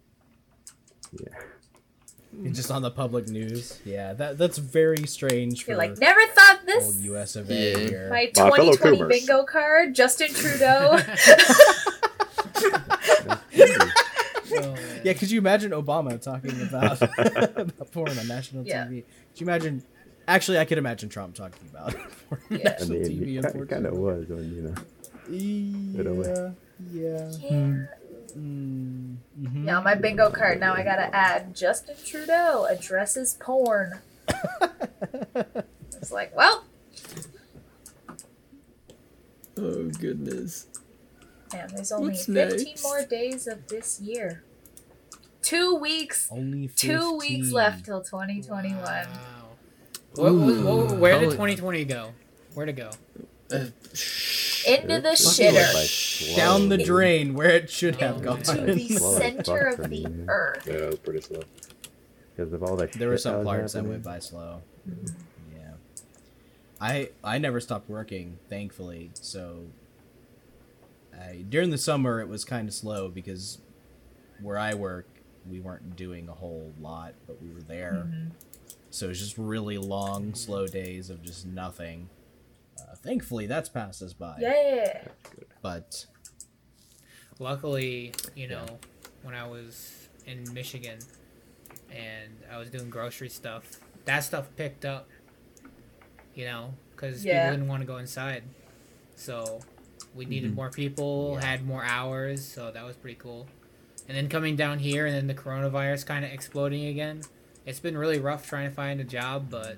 Yeah. just on the public news. Yeah, that that's very strange You're like, never thought this. old US of A Yeah. here. My My 2020 Coomers. bingo card, Justin Trudeau. Oh. Yeah, could you imagine Obama talking about, about porn on national Yeah. TV? Could you imagine? Actually, I could imagine Trump talking about porn on Yeah. I mean, TV. it kind of was when you know. in a way. yeah, yeah. yeah. Mm, mhm. Yeah, my bingo card now I gotta add Justin Trudeau addresses porn. It's like, well, Oh goodness. man, there's only What's 15 next? more days of this year. Two weeks. Only 15. Two weeks left till 2021. Wow. What, what, what, where did 2020 go? Where to go? Into the shitter. Down the drain where it should have gone. Into the center of the earth. Yeah, it was pretty slow. because of all the there were some parts that went by slow. Yeah, I I never stopped working, thankfully. So, I during the summer it was kind of slow because where I work, we weren't doing a whole lot, but we were there. Mhm. So it was just really long, slow days of just nothing. Uh, thankfully, that's passed us by. Yeah. But Luckily, you know, when I was in Michigan and I was doing grocery stuff, that stuff picked up. You know, because Yeah. people didn't want to go inside, so we needed Mhm. more people, Yeah. had more hours, so that was pretty cool. And then coming down here, and then the coronavirus kind of exploding again. It's been really rough trying to find a job, but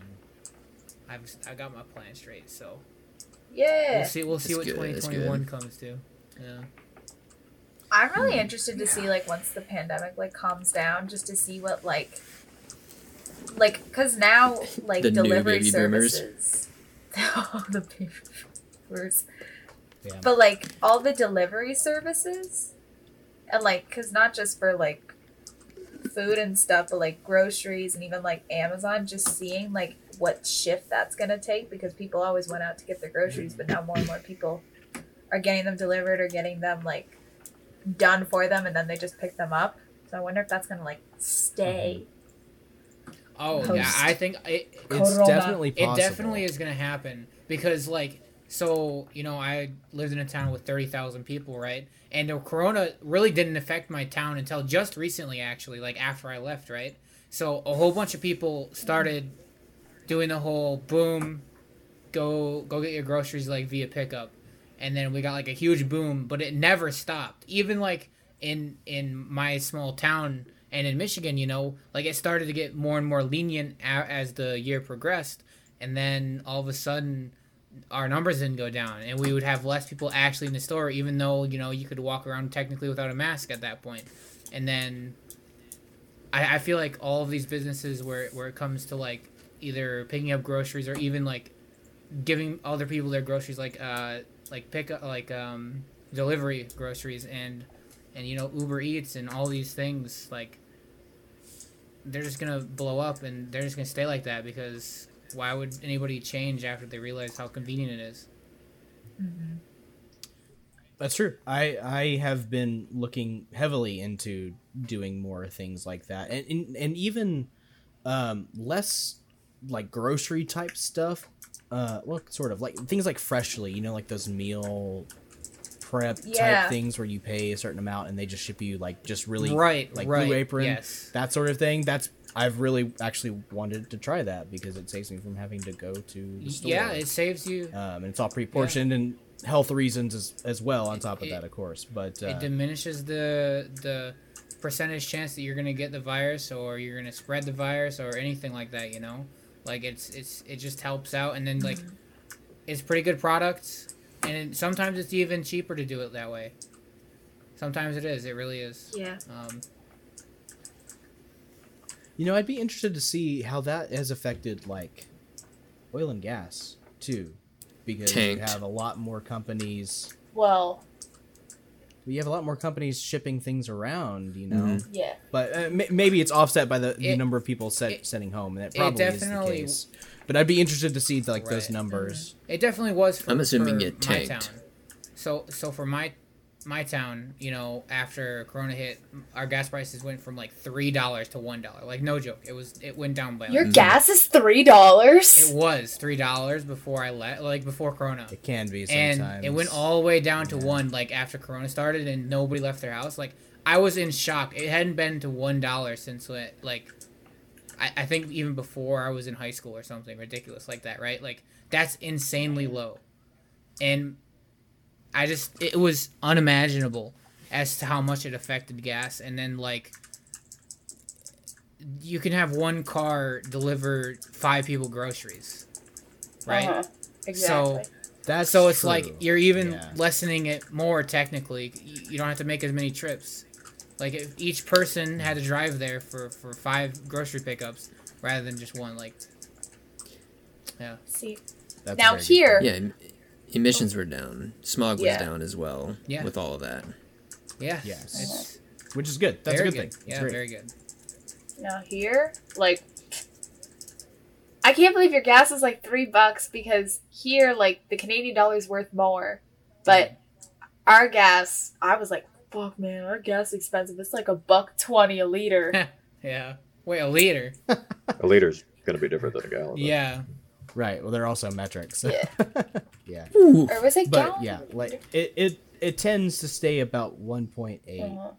I've I got my plan straight, so Yeah. we'll see. We'll see That's what 2021 comes to. Yeah. I'm really hmm. interested to see like once the pandemic like calms down, just to see what like, like, cause now like The new delivery baby boomers. services, oh, the baby boomers, Yeah. but like all the delivery services, and like, cause not just for like food and stuff, but like groceries and even like Amazon, just seeing like what shift that's gonna take because people always went out to get their groceries, but now more and more people are getting them delivered or getting them like done for them and then they just pick them up. So I wonder if that's gonna like stay. Mm-hmm. Oh yeah, I think it, it's Corona. definitely it definitely is gonna happen because like so you know I lived in a town with thirty thousand people, right? And the corona really didn't affect my town until just recently, actually, like after I left, right? So a whole bunch of people started doing the whole boom, go go get your groceries like via pickup, and then we got like a huge boom, but it never stopped. Even like in in my small town and in Michigan, you know, like it started to get more and more lenient as the year progressed, and then all of a sudden our numbers didn't go down and we would have less people actually in the store even though you know you could walk around technically without a mask at that point. And then I, I feel like all of these businesses where where it comes to like either picking up groceries or even like giving other people their groceries like uh like pick up like um delivery groceries and and you know Uber Eats and all these things like they're just gonna blow up and they're just gonna stay like that because why would anybody change after they realize how convenient it is? That's true. I I have been looking heavily into doing more things like that, and and, and even um, less like grocery type stuff. Uh, well, sort of like things like freshly, you know, like those meal prep Yeah. type things where you pay a certain amount and they just ship you like just really right, like right, Blue Apron, Yes. that sort of thing. That's I've really actually wanted to try that because it saves me from having to go to the store. Yeah, it saves you. um, and it's all pre-portioned and health reasons as, as well on top of It- that, of course. But uh, it diminishes the the percentage chance that you're gonna get the virus or you're gonna spread the virus or anything like that. You know, like it's it's it just helps out, and then like it's pretty good products, and it, sometimes it's even cheaper to do it that way. Sometimes it is. It really is. Yeah. Um, you know, I'd be interested to see how that has affected like oil and gas too, because Tanked. you have a lot more companies. Well, You have a lot more companies shipping things around, you know. Mhm. yeah. But uh, m- maybe it's offset by the, the It- number of people set, it- sending home, and that it probably is the case. But I'd be interested to see like those Right. numbers. It definitely was. For, I'm assuming for it my tanked. town. So so for my my town, you know, after Corona hit, our gas prices went from like three dollars to one dollar. Like no joke, it was it went down by. Your Like, gas is three dollars. it was three dollars before I let like before Corona. It can be sometimes. And it went all the way down to Yeah. one like after Corona started and nobody left their house. Like I was in shock. It hadn't been to one dollar since it, like I, I think even before I was in high school or something ridiculous like that, right? Like that's insanely low. And I just it was unimaginable as to how much it affected gas and then like you can have one car deliver five people groceries. Right? Uh-huh. Exactly. That's so it's true. like you're even Yeah. lessening it more technically you don't have to make as many trips like if each person had to drive there for for five grocery pickups rather than just one like yeah See, That's now here- Yeah, em- emissions were down. Smog was Yeah. down as well. Yeah. With all of that. yeah Yes. it's which is good. That's a good, good thing. Yeah very good now here, like, I can't believe your gas is like three bucks because here, like, the Canadian dollar is worth more, but our gas, I was like Fuck man, our gas is expensive. It's like a buck twenty a liter. yeah. Wait, a liter. A liter's gonna be different than a gallon. though. Yeah. Right. Well, they're also metrics. So. Yeah. yeah. or was it But gallon? yeah, like it, it it tends to stay about 1.8, Uh-huh.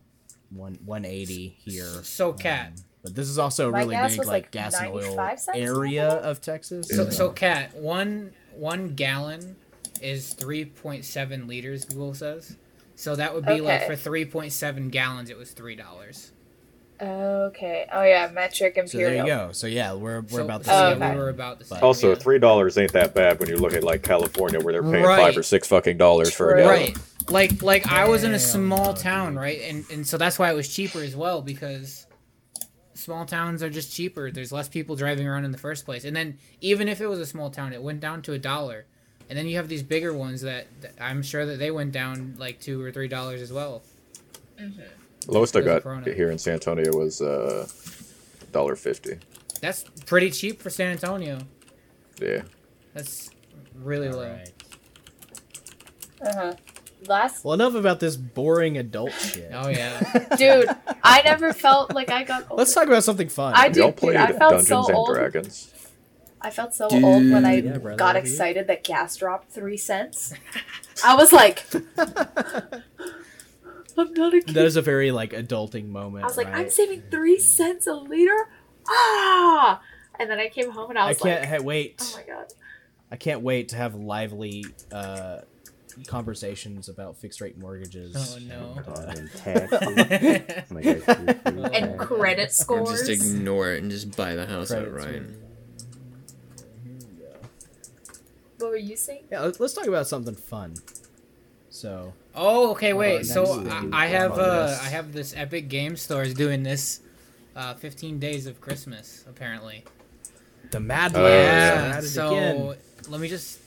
1 180 here. So, Cat. Um, but this is also a My really big like like, gas and oil area a of Texas. So, so Cat, one one gallon is three point seven liters. Google says. So that would be like for three point seven gallons, it was three dollars. Okay. Oh yeah, metric imperial. So there you go. So yeah, we're we're So, about the so Oh, same. okay. we were about the same. Also, three dollars ain't that bad when you look at like California, where they're paying Right. five or six fucking dollars for a True. gallon. Right. Like like I was in a small town, right? And and so that's why it was cheaper as well because small towns are just cheaper. There's less people driving around in the first place. And then even if it was a small town, it went down to a dollar. And then you have these bigger ones that, that I'm sure that they went down like 2 or 3 dollars as well. Mm-hmm. Lowest I got here in San Antonio was uh, dollar fifty. That's pretty cheap for San Antonio. Yeah. That's really low. Alright. Uh huh. Last Well, enough about this boring adult shit. Oh yeah. dude, I never felt like I got. Old. Let's talk about something fun. I Y'all Dude, played I felt Dungeons so and old. Dragons. I felt so old when I Yeah, brother, got over here. excited that gas dropped three cents. I was like, I'm not a kid. that is a very like adulting moment. I was like, right? I'm saving three cents a liter. Ah! And then I came home and I was I can't like, ha- wait. oh my god. I can't wait to have lively uh, conversations about fixed rate mortgages. Oh no. Uh, and taxes. Oh my God, And credit Or scores. just ignore it and just buy the house Credit outright. score. Here we go. What were you saying? Yeah, let's, let's talk about something fun. So, Oh, okay, wait. nice. so I, I have uh, I have this Epic Game Store is doing this, uh, 15 days of Christmas apparently. the Mad Oh, Labs yeah. are so let me just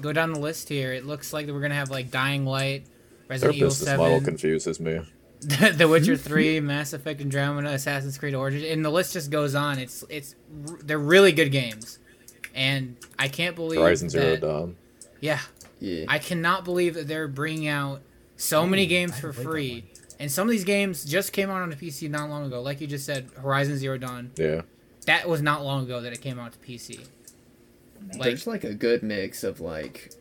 go down the list here. It looks like we're gonna have like Dying Light, Their Resident Evil business model confuses me. The Witcher 3, Mass Effect Andromeda, Assassin's Creed Origins, and the list just goes on. It's it's they're really good games, and I can't believe Horizon Zero that, Dawn. Yeah, Yeah. I cannot believe that they're bringing out so many games for haven't played that free. And some of these games just came out on the PC not long ago. Like you just said, Horizon Zero Dawn. Yeah. That was not long ago that it came out to PC. Like, There's like a good mix of like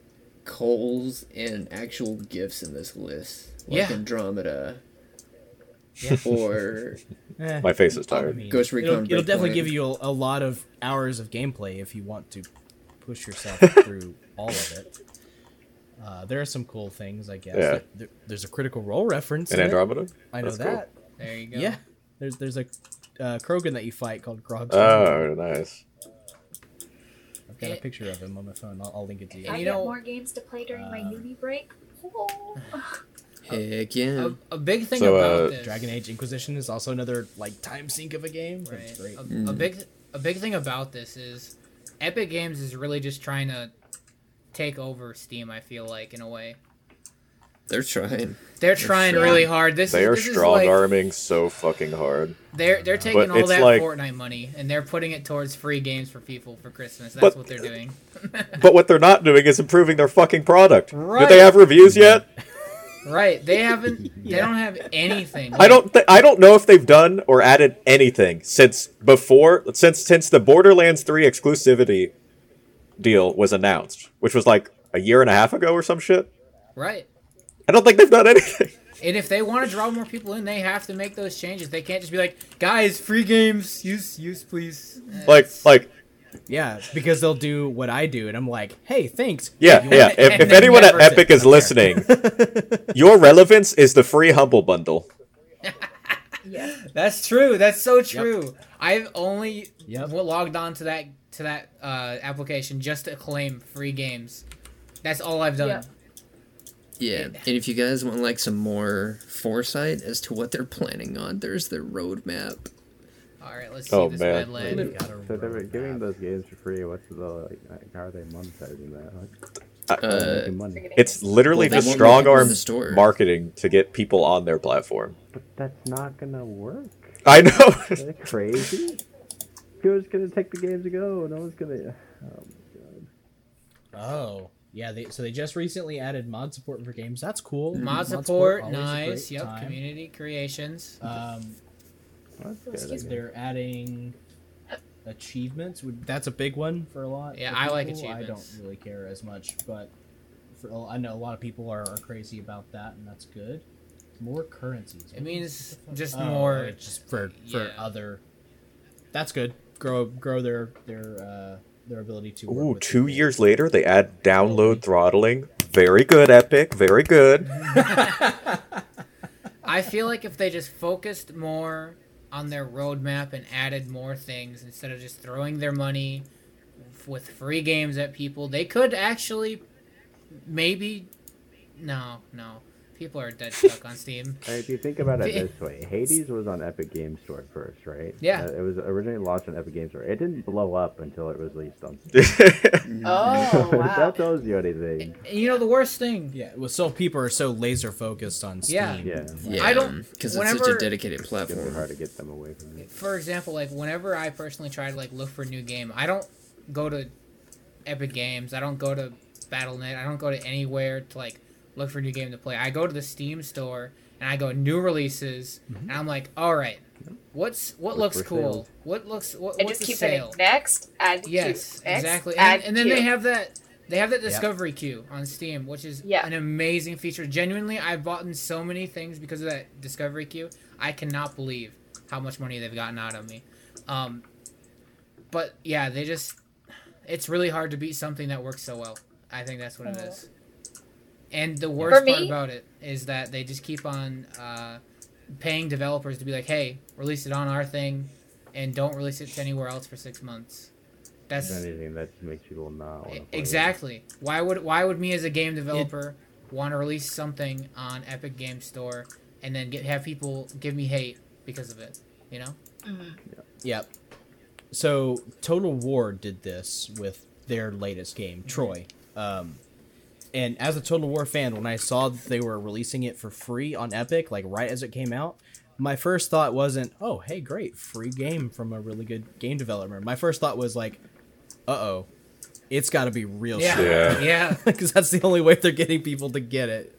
coals and actual gifts in this list. Like Yeah. Andromeda. Yeah. Or Eh, My face is I tired. mean, Ghost Recon It'll, it'll definitely give you a, a lot of hours of gameplay if you want to push yourself through all of it. Uh, there are some cool things, I guess. Yeah. There, there's a critical role reference. And in it. Andromeda? I know That's cool. that. there you go. Yeah. There's there's a uh, Krogan that you fight called Grog. Oh, nice. I've got a picture of him on my phone. I'll, I'll link it to you. I you get know- more games to play during my uh, uni break. Oh. heck yeah. A, a big thing So, about uh, this. Dragon Age Inquisition is also another like time sink of a game. Right. It's great. A, a Mm. big a big thing about this is Epic Games is really just trying to take over Steam. I feel like in a way They're trying. they're trying trying. really hard. This They is, are this is strong like, arming so fucking hard. They're they're taking But all that like- Fortnite money and they're putting it towards free games for people for Christmas. That's But- what they're doing. But what they're not doing is improving their fucking product. Right. Did they have reviews yet? right? They haven't. They don't have anything. I don't. Th- I don't know if they've done or added anything since before since since the Borderlands 3 exclusivity deal was announced, which was like a year and a half ago or some shit. Right. I don't think they've done anything. And if they want to draw more people in, they have to make those changes. They can't just be like, guys, free games, use use please. Like it's- like Yeah, because they'll do what I do, and I'm like, hey, thanks. yeah yeah. want- If, if anyone at. Epic is there. listening, your relevance is the free humble bundle. Yeah. That's true. That's so true. I've only Yep. logged on to that to that uh, application just to claim free games. That's all I've done. Yeah. Yeah. And if you guys want like some more foresight as to what they're planning on, there's their roadmap. All right, let's see Oh, this man. red lane. We've So they were roadmap. giving those games for free. What's the like? like, How are they monetizing that? Like, Uh, making money. It's literally Well, just strong make it in arm marketing to get people on their platform. But that's not gonna work. I know. Is that crazy? Who's gonna take the games to go? No one's gonna. Oh my god. Oh, Yeah, they so they just recently added mod support for games. That's cool. Mod support, always a nice. Yep, time. community creations. Um, That's good, I Excuse they're adding achievements. That's a big one for a lot. Yeah, of I like achievements. I don't really care as much, but for, a- I know a lot of people are, are crazy about that, and that's good. More currencies. It means just Oh, more. just for for yeah. other. That's good. Grow grow their their uh, their ability to. work Ooh, two people. years later, they add download throttling. Very good, Epic. Very good. I feel like if they just focused more on their roadmap and added more things instead of just throwing their money f- with free games at people, they could actually maybe. No, no. People are dead stuck on Steam. If you think about it this way, Hades was on Epic Games Store first, right? Yeah. Uh, it was originally launched on Epic Games Store. It didn't blow up until it was released on Steam. Oh wow. that tells you anything. And you know the worst thing? Yeah, well, so people are so laser focused on Steam. Yeah. Yeah. Yeah, I don't- because it's such a dedicated It's platform. hard to get them away from it. For example, like whenever I personally try to like look for a new game, I don't go to Epic Games. I don't go to BattleNet. I don't go to anywhere to like look for a new game to play. I go to the Steam store and I go new releases, and I'm like, all right, what's what What's looks cool? sale? What looks what, and what's just the keep sale? hitting next, add Yes, queue, next, exactly. add And, and then they have that they have that discovery queue on Steam, which is Yeah. an amazing feature. Genuinely, I've bought in so many things because of that discovery queue. I cannot believe how much money they've gotten out of me. Um, but yeah, they just it's really hard to beat something that works so well. I think that's what it is. And the worst part about it is that they just keep on uh, paying developers to be like, "Hey, release it on our thing, and don't release it to anywhere else for six months." That's If anything, that makes people not want to it. exactly why would why would me as a game developer want to release something on Epic Game Store and then get have people give me hate because of it? You know? Yep. So Total War did this with their latest game, Troy. Um, and as a Total War fan, when I saw that they were releasing it for free on Epic, like right as it came out, my first thought wasn't, "Oh, hey, great, free game from a really good game developer." My first thought was like, "Uh oh, it's got to be real Yeah, shit," Yeah. yeah. because that's the only way they're getting people to get it.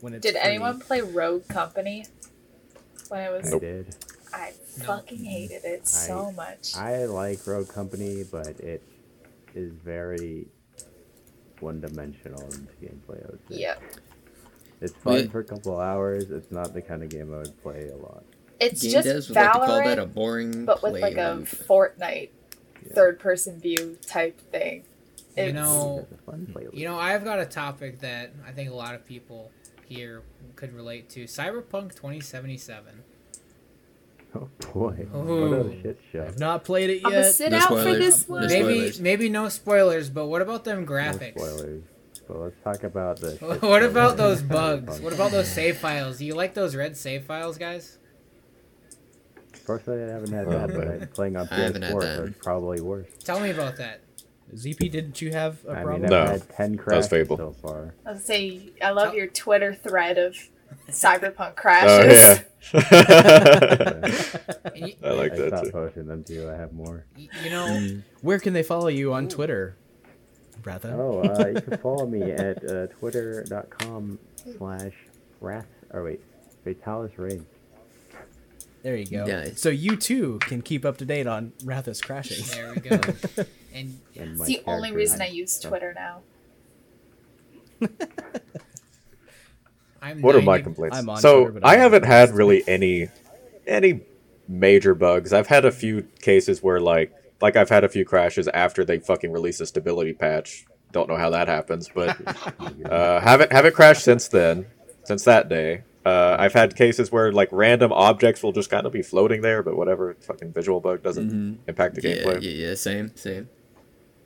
When it's Did free. anyone play Rogue Company? When it was, I did. I fucking hated it so much. I like Rogue Company, but it is very one-dimensional in its gameplay. I would say. Yep. It's fun Wait. for a couple hours. It's not the kind of game I would play a lot. It's Game just devs would like to call that a Valorant, boring but with play like a loop. Fortnite Yeah. third-person view type thing. You It's, know, It's a fun play. you know, I've got a topic that I think a lot of people here could relate to: Cyberpunk 2077. Oh boy, what a shit show. I've not played it yet. I'm gonna yet. sit No out for this one. spoilers. Maybe maybe no spoilers, but what about them graphics? No graphics? spoilers. So let's talk about the. shit What about those bugs? What about those save files? Do you like those red save files, guys? Personally, I haven't had oh, that, but I'm playing on I haven't had PS4, that. so it's probably worse. Tell me about that. ZP, didn't you have a I problem? mean, I've No, had ten crashes so far. I was say I love Tell- your Twitter thread of cyberpunk crashes. Oh crashes. yeah. You, I like I that stopped too. posting them too. I have more. you know, Where can they follow you on Twitter, Bratha? Oh, uh, you can follow me at uh, twitter.com slash wrath. Or wait, Fatalis Reign. There you go. Yeah. So you too can keep up to date on Ratha's crashing. there we go. And And It's the only reason I is- use Twitter now. I'm What are my complaints? I'm on so Twitter, I haven't had posting. really any any major bugs. I've had a few cases where like like I've had a few crashes after they fucking release a stability patch. Don't know how that happens, but uh, haven't haven't crashed since then. Since that day, uh, I've had cases where like random objects will just kind of be floating there, but whatever fucking visual bug doesn't Mhm. impact the Yeah, gameplay. yeah, yeah, same, same.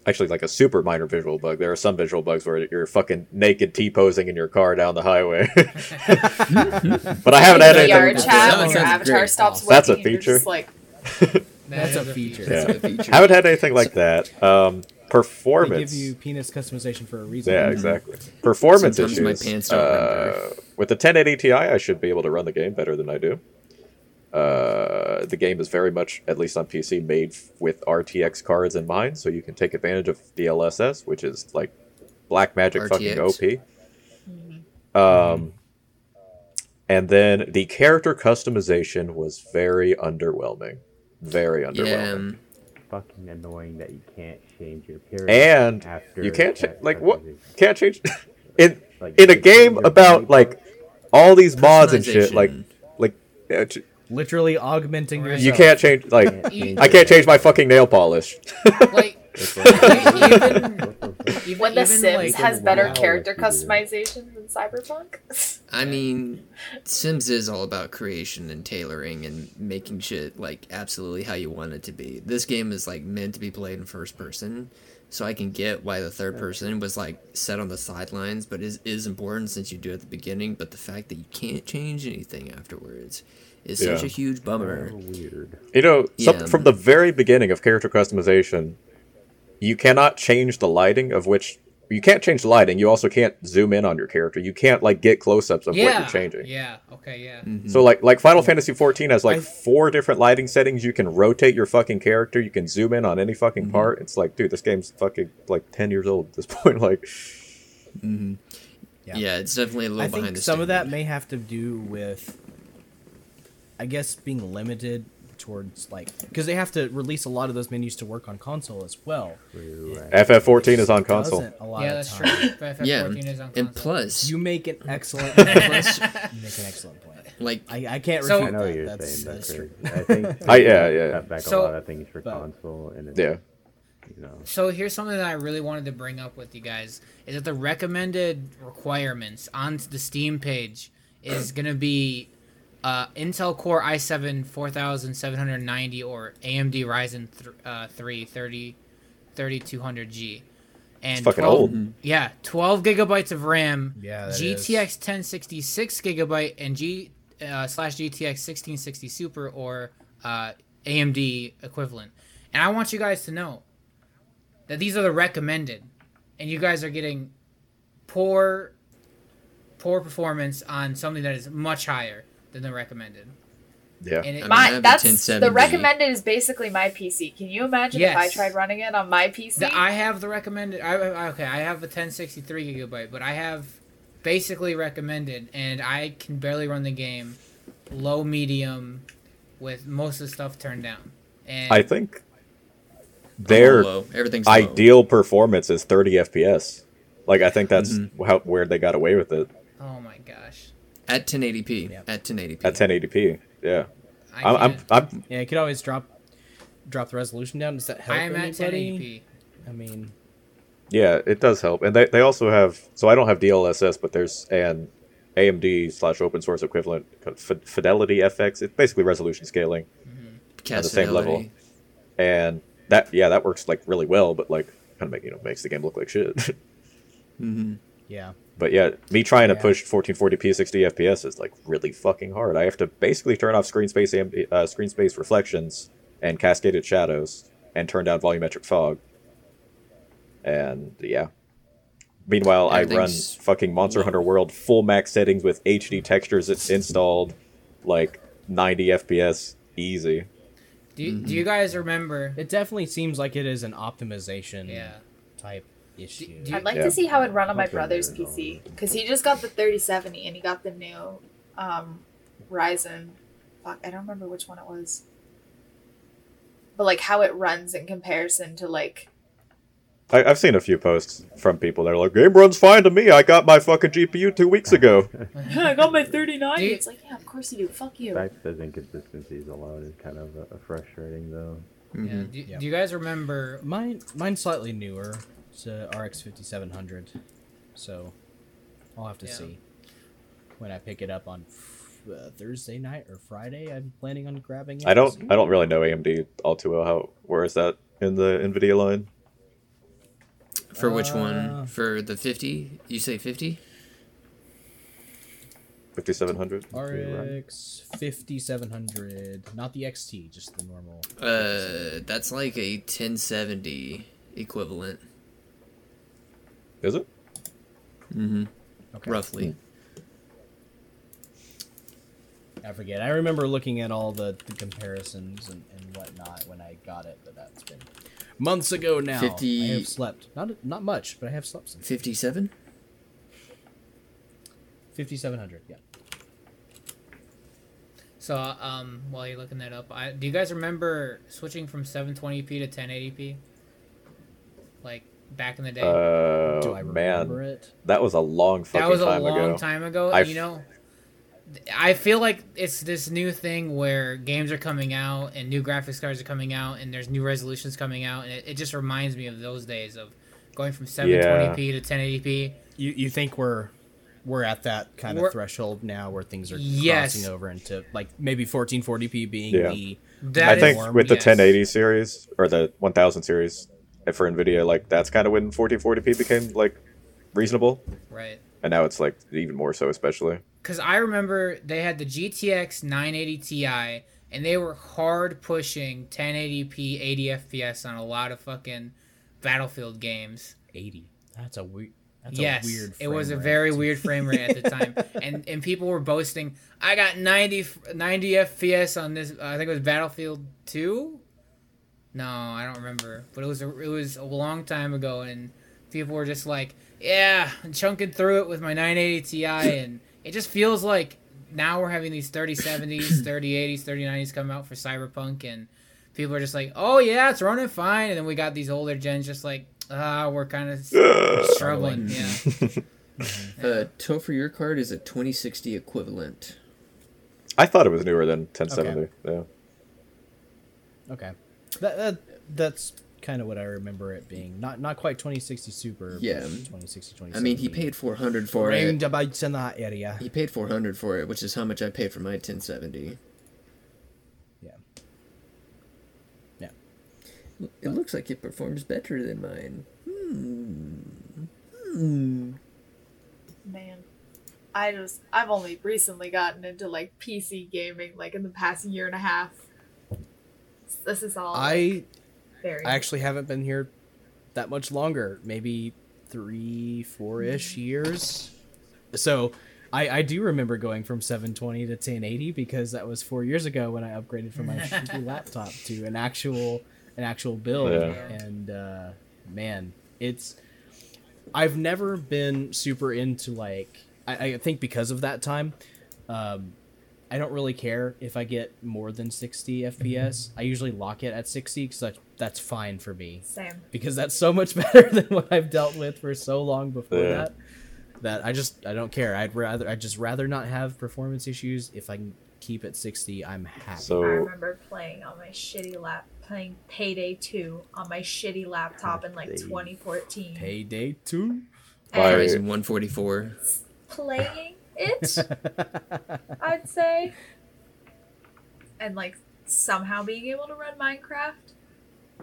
Actually, like a super minor visual bug. There are some visual bugs where you're fucking naked T posing in your car down the highway. but I haven't had VR anything. chat when your avatar great. stops working. That's a feature. just like, That That's a feature. Yeah. That's a feature. haven't had anything like that. Um, They performance. give you penis customization for a reason. Yeah, exactly. Performance Sometimes my issues. pants don't uh, with the 1080 Ti, I should be able to run the game better than I do. Uh, the game is very much, at least on PC, made f- with RTX cards in mind, so you can take advantage of DLSS, which is like black magic fucking RTX. OP. Um, and then the character customization was very underwhelming, very Yeah, underwhelming. um, Fucking annoying that you can't change your period. And after you can't cha- like what can't change in Like, in a game about like all these mods and shit like like uh, ch- Literally augmenting Right. yourself. you can't change like I can't change my fucking nail polish. Like It's like- even even When The even, Sims like, has better character if you do that. customization than Cyberpunk. I mean, Sims is all about creation and tailoring and making shit like absolutely how you want it to be. This game is like meant to be played in first person, so I can get why the third person was like set on the sidelines, but is is important since you do it at the beginning. But the fact that you can't change anything afterwards is such Yeah. a huge bummer. weird. You know, some, Yeah. from the very beginning of character customization, you cannot change the lighting of which you can't change the lighting. You also can't zoom in on your character. You can't like get close-ups of what you're changing. Yeah. Okay. Yeah. Mhm. So like like Final Fantasy 14 has like I- four different lighting settings. You can rotate your fucking character. You can zoom in on any fucking Mm-hmm. part. It's like, dude, this game's fucking like 10 years old at this point. Like, Mhm. Yeah. Yeah. it's definitely a little I behind think the some of that may have to do with, I guess, being limited towards like because they have to release a lot of those menus to work on console as well. Right. FF14 is on console. A lot Yeah, of that's time. true. Yeah, FF14 is on and plus, You make an excellent. plus, you make an excellent point. like I, I can't So- refute I know that. you're That's, saying, that's but true. I think I- yeah, yeah. cut back So- a lot of things for but- console and it's, Yeah. you know, So here's something that I really wanted to bring up with you guys is that the recommended requirements on the Steam page is going to be uh, Intel Core i7 4790 or AMD Ryzen th- uh, 3 30 3200G. And It's fucking 12 old. Yeah, 12 gigabytes of RAM. Yeah, that GTX 1066 gigabyte and G uh, slash GTX 1660 Super or uh, AMD equivalent. And I want you guys to know that these are the recommended, and you guys are getting poor, poor performance on something that is much higher than the recommended. Yeah. And it, I mean, my have that's 1070. the recommended is basically my PC. Can you imagine if I tried running it on my PC? The, I have the recommended. I, I- okay, I have a 1063 gigabyte, but I have basically recommended, and I can barely run the game low, medium, with most of the stuff turned down. And I think their low. Everything's low. ideal performance is 30 FPS. Like, I think that's Mm-hmm. how where they got away with it oh my gosh, at 1080p. Yeah. At 1080p. at 1080p. Yeah. I I'm, I'm, can't- I'm Yeah, you could always drop drop the resolution down. Does that help I am at 1080p. I mean, Yeah, it does help, and they, they also have. So I don't have DLSS, but there's an AMD slash open source equivalent, Fidelity FX. It's basically resolution scaling, Cast the same level. and that yeah, that works like really well, but like kind of make you know makes the game look like shit. Mhm. Yeah. but yeah, me trying to push 1440p 60 FPS is like really fucking hard. I have to basically turn off screen space AMD, uh, screen space reflections and cascaded shadows, and turn down volumetric fog. And yeah. Meanwhile, I run Everything's fucking Monster. Hunter World full max settings with HD textures it's installed, like 90 FPS easy. Do you, Mm-hmm. do you guys remember? It definitely seems like it is an optimization Yeah. type issue. do you- I'd like Yeah. to see how it run on my brother's PC because he just got the 3070 and he got the new um, Ryzen. Fuck, I don't remember which one it was. But like how it runs in comparison to like I, I've seen a few posts from people that are like, "Game runs fine to me. I got my fucking GPU two weeks ago." I got my 3090. You- It's like yeah, of course you do. Fuck you. the fact that inconsistencies alone is kind of uh, frustrating, though. Yeah, Mhm. do, Yeah. do you guys remember? Mine mine's slightly newer. It's RX fifty seven hundred, so I'll have to Yeah. see when I pick it up on uh, Thursday night or Friday. I'm planning on grabbing it. I don't. I don't really know AMD all too well. How? Where is that in the Nvidia line? For which Uh, one? For the 50? You say 50? Fifty seven hundred. RX fifty seven hundred, not the XT, just the normal. Uh, that's like a 1070 equivalent. Is it? Mm-hmm. Okay. Roughly. I forget. I remember looking at all the, the comparisons and, and whatnot when I got it, but that's been months ago now. 50 I have slept. Not not much, but I have slept since. 57? 5700, yeah. So, um, while you're looking that up, I, do you guys remember switching from 720p to 1080p? Like back in the day. Uh, Do I remember man, it? that was a long fucking that was a time long ago. time ago. I've- You know, I feel like it's this new thing where games are coming out and new graphics cards are coming out and there's new resolutions coming out, and it, it just reminds me of those days of going from 720p to 1080p. You you think we're we're at that kind We're- of threshold now where things are Yes. crossing over into like maybe 1440p being Yeah. the That I is- think norm, with the yes. 1080 series or the 1000 series for Nvidia, like that's kind of when 1440p became like reasonable, right. and now it's like even more so, especially. Because I remember they had the GTX 980 Ti, and they were hard pushing 1080p 80 FPS on a lot of fucking Battlefield games. 80. That's a weird. That's yes, a weird. it was a frame very weird frame rate at the time, and and people were boasting, "I got 90, 90 FPS on this." I think it was Battlefield Two. No, I don't remember, but it was a, it was a long time ago, and people were just like, "Yeah, I'm chunking through it with my 980 Ti," and it just feels like now we're having these 3070s, 3080s, 3090s come out for Cyberpunk, and people are just like, "Oh yeah, it's running fine," and then we got these older gens just like, "Ah, we're kind of struggling." Yeah. Uh, Topher, your card is a 2060 equivalent. I thought it was newer than 1070. Yeah. Okay. That, that that's kind of what I remember it being. Not not quite 2060 Super. Yeah. 2060 2070. I mean, he paid 400 for Range it. about in that area. He paid 400 for it, which is how much I paid for my 1070. Yeah. Yeah. It looks like it performs better than mine. Hmm. Hmm. Man, I just I've only recently gotten into like PC gaming, like in the past year and a half. This is all I very. I actually haven't been here that much longer. Maybe three, four ish years. So I, I do remember going from 720 to 1080 because that was four years ago when I upgraded from my shitty laptop to an actual an actual build. Yeah. And uh, man, it's I've never been super into like I, I think because of that time. Um, I don't really care if I get more than 60 FPS. Mm-hmm. I usually lock it at 60 because that, that's fine for me Same. because that's so much better than what I've dealt with for so long before Yeah. that. That I just I don't care. I'd rather I just rather not have performance issues. If I can keep it 60, I'm happy. So I remember playing on my shitty lap, playing Payday 2 on my shitty laptop in like Payday. 2014. Payday two. Why- And Ryzen 144. playing it, I'd say. And like somehow being able to run Minecraft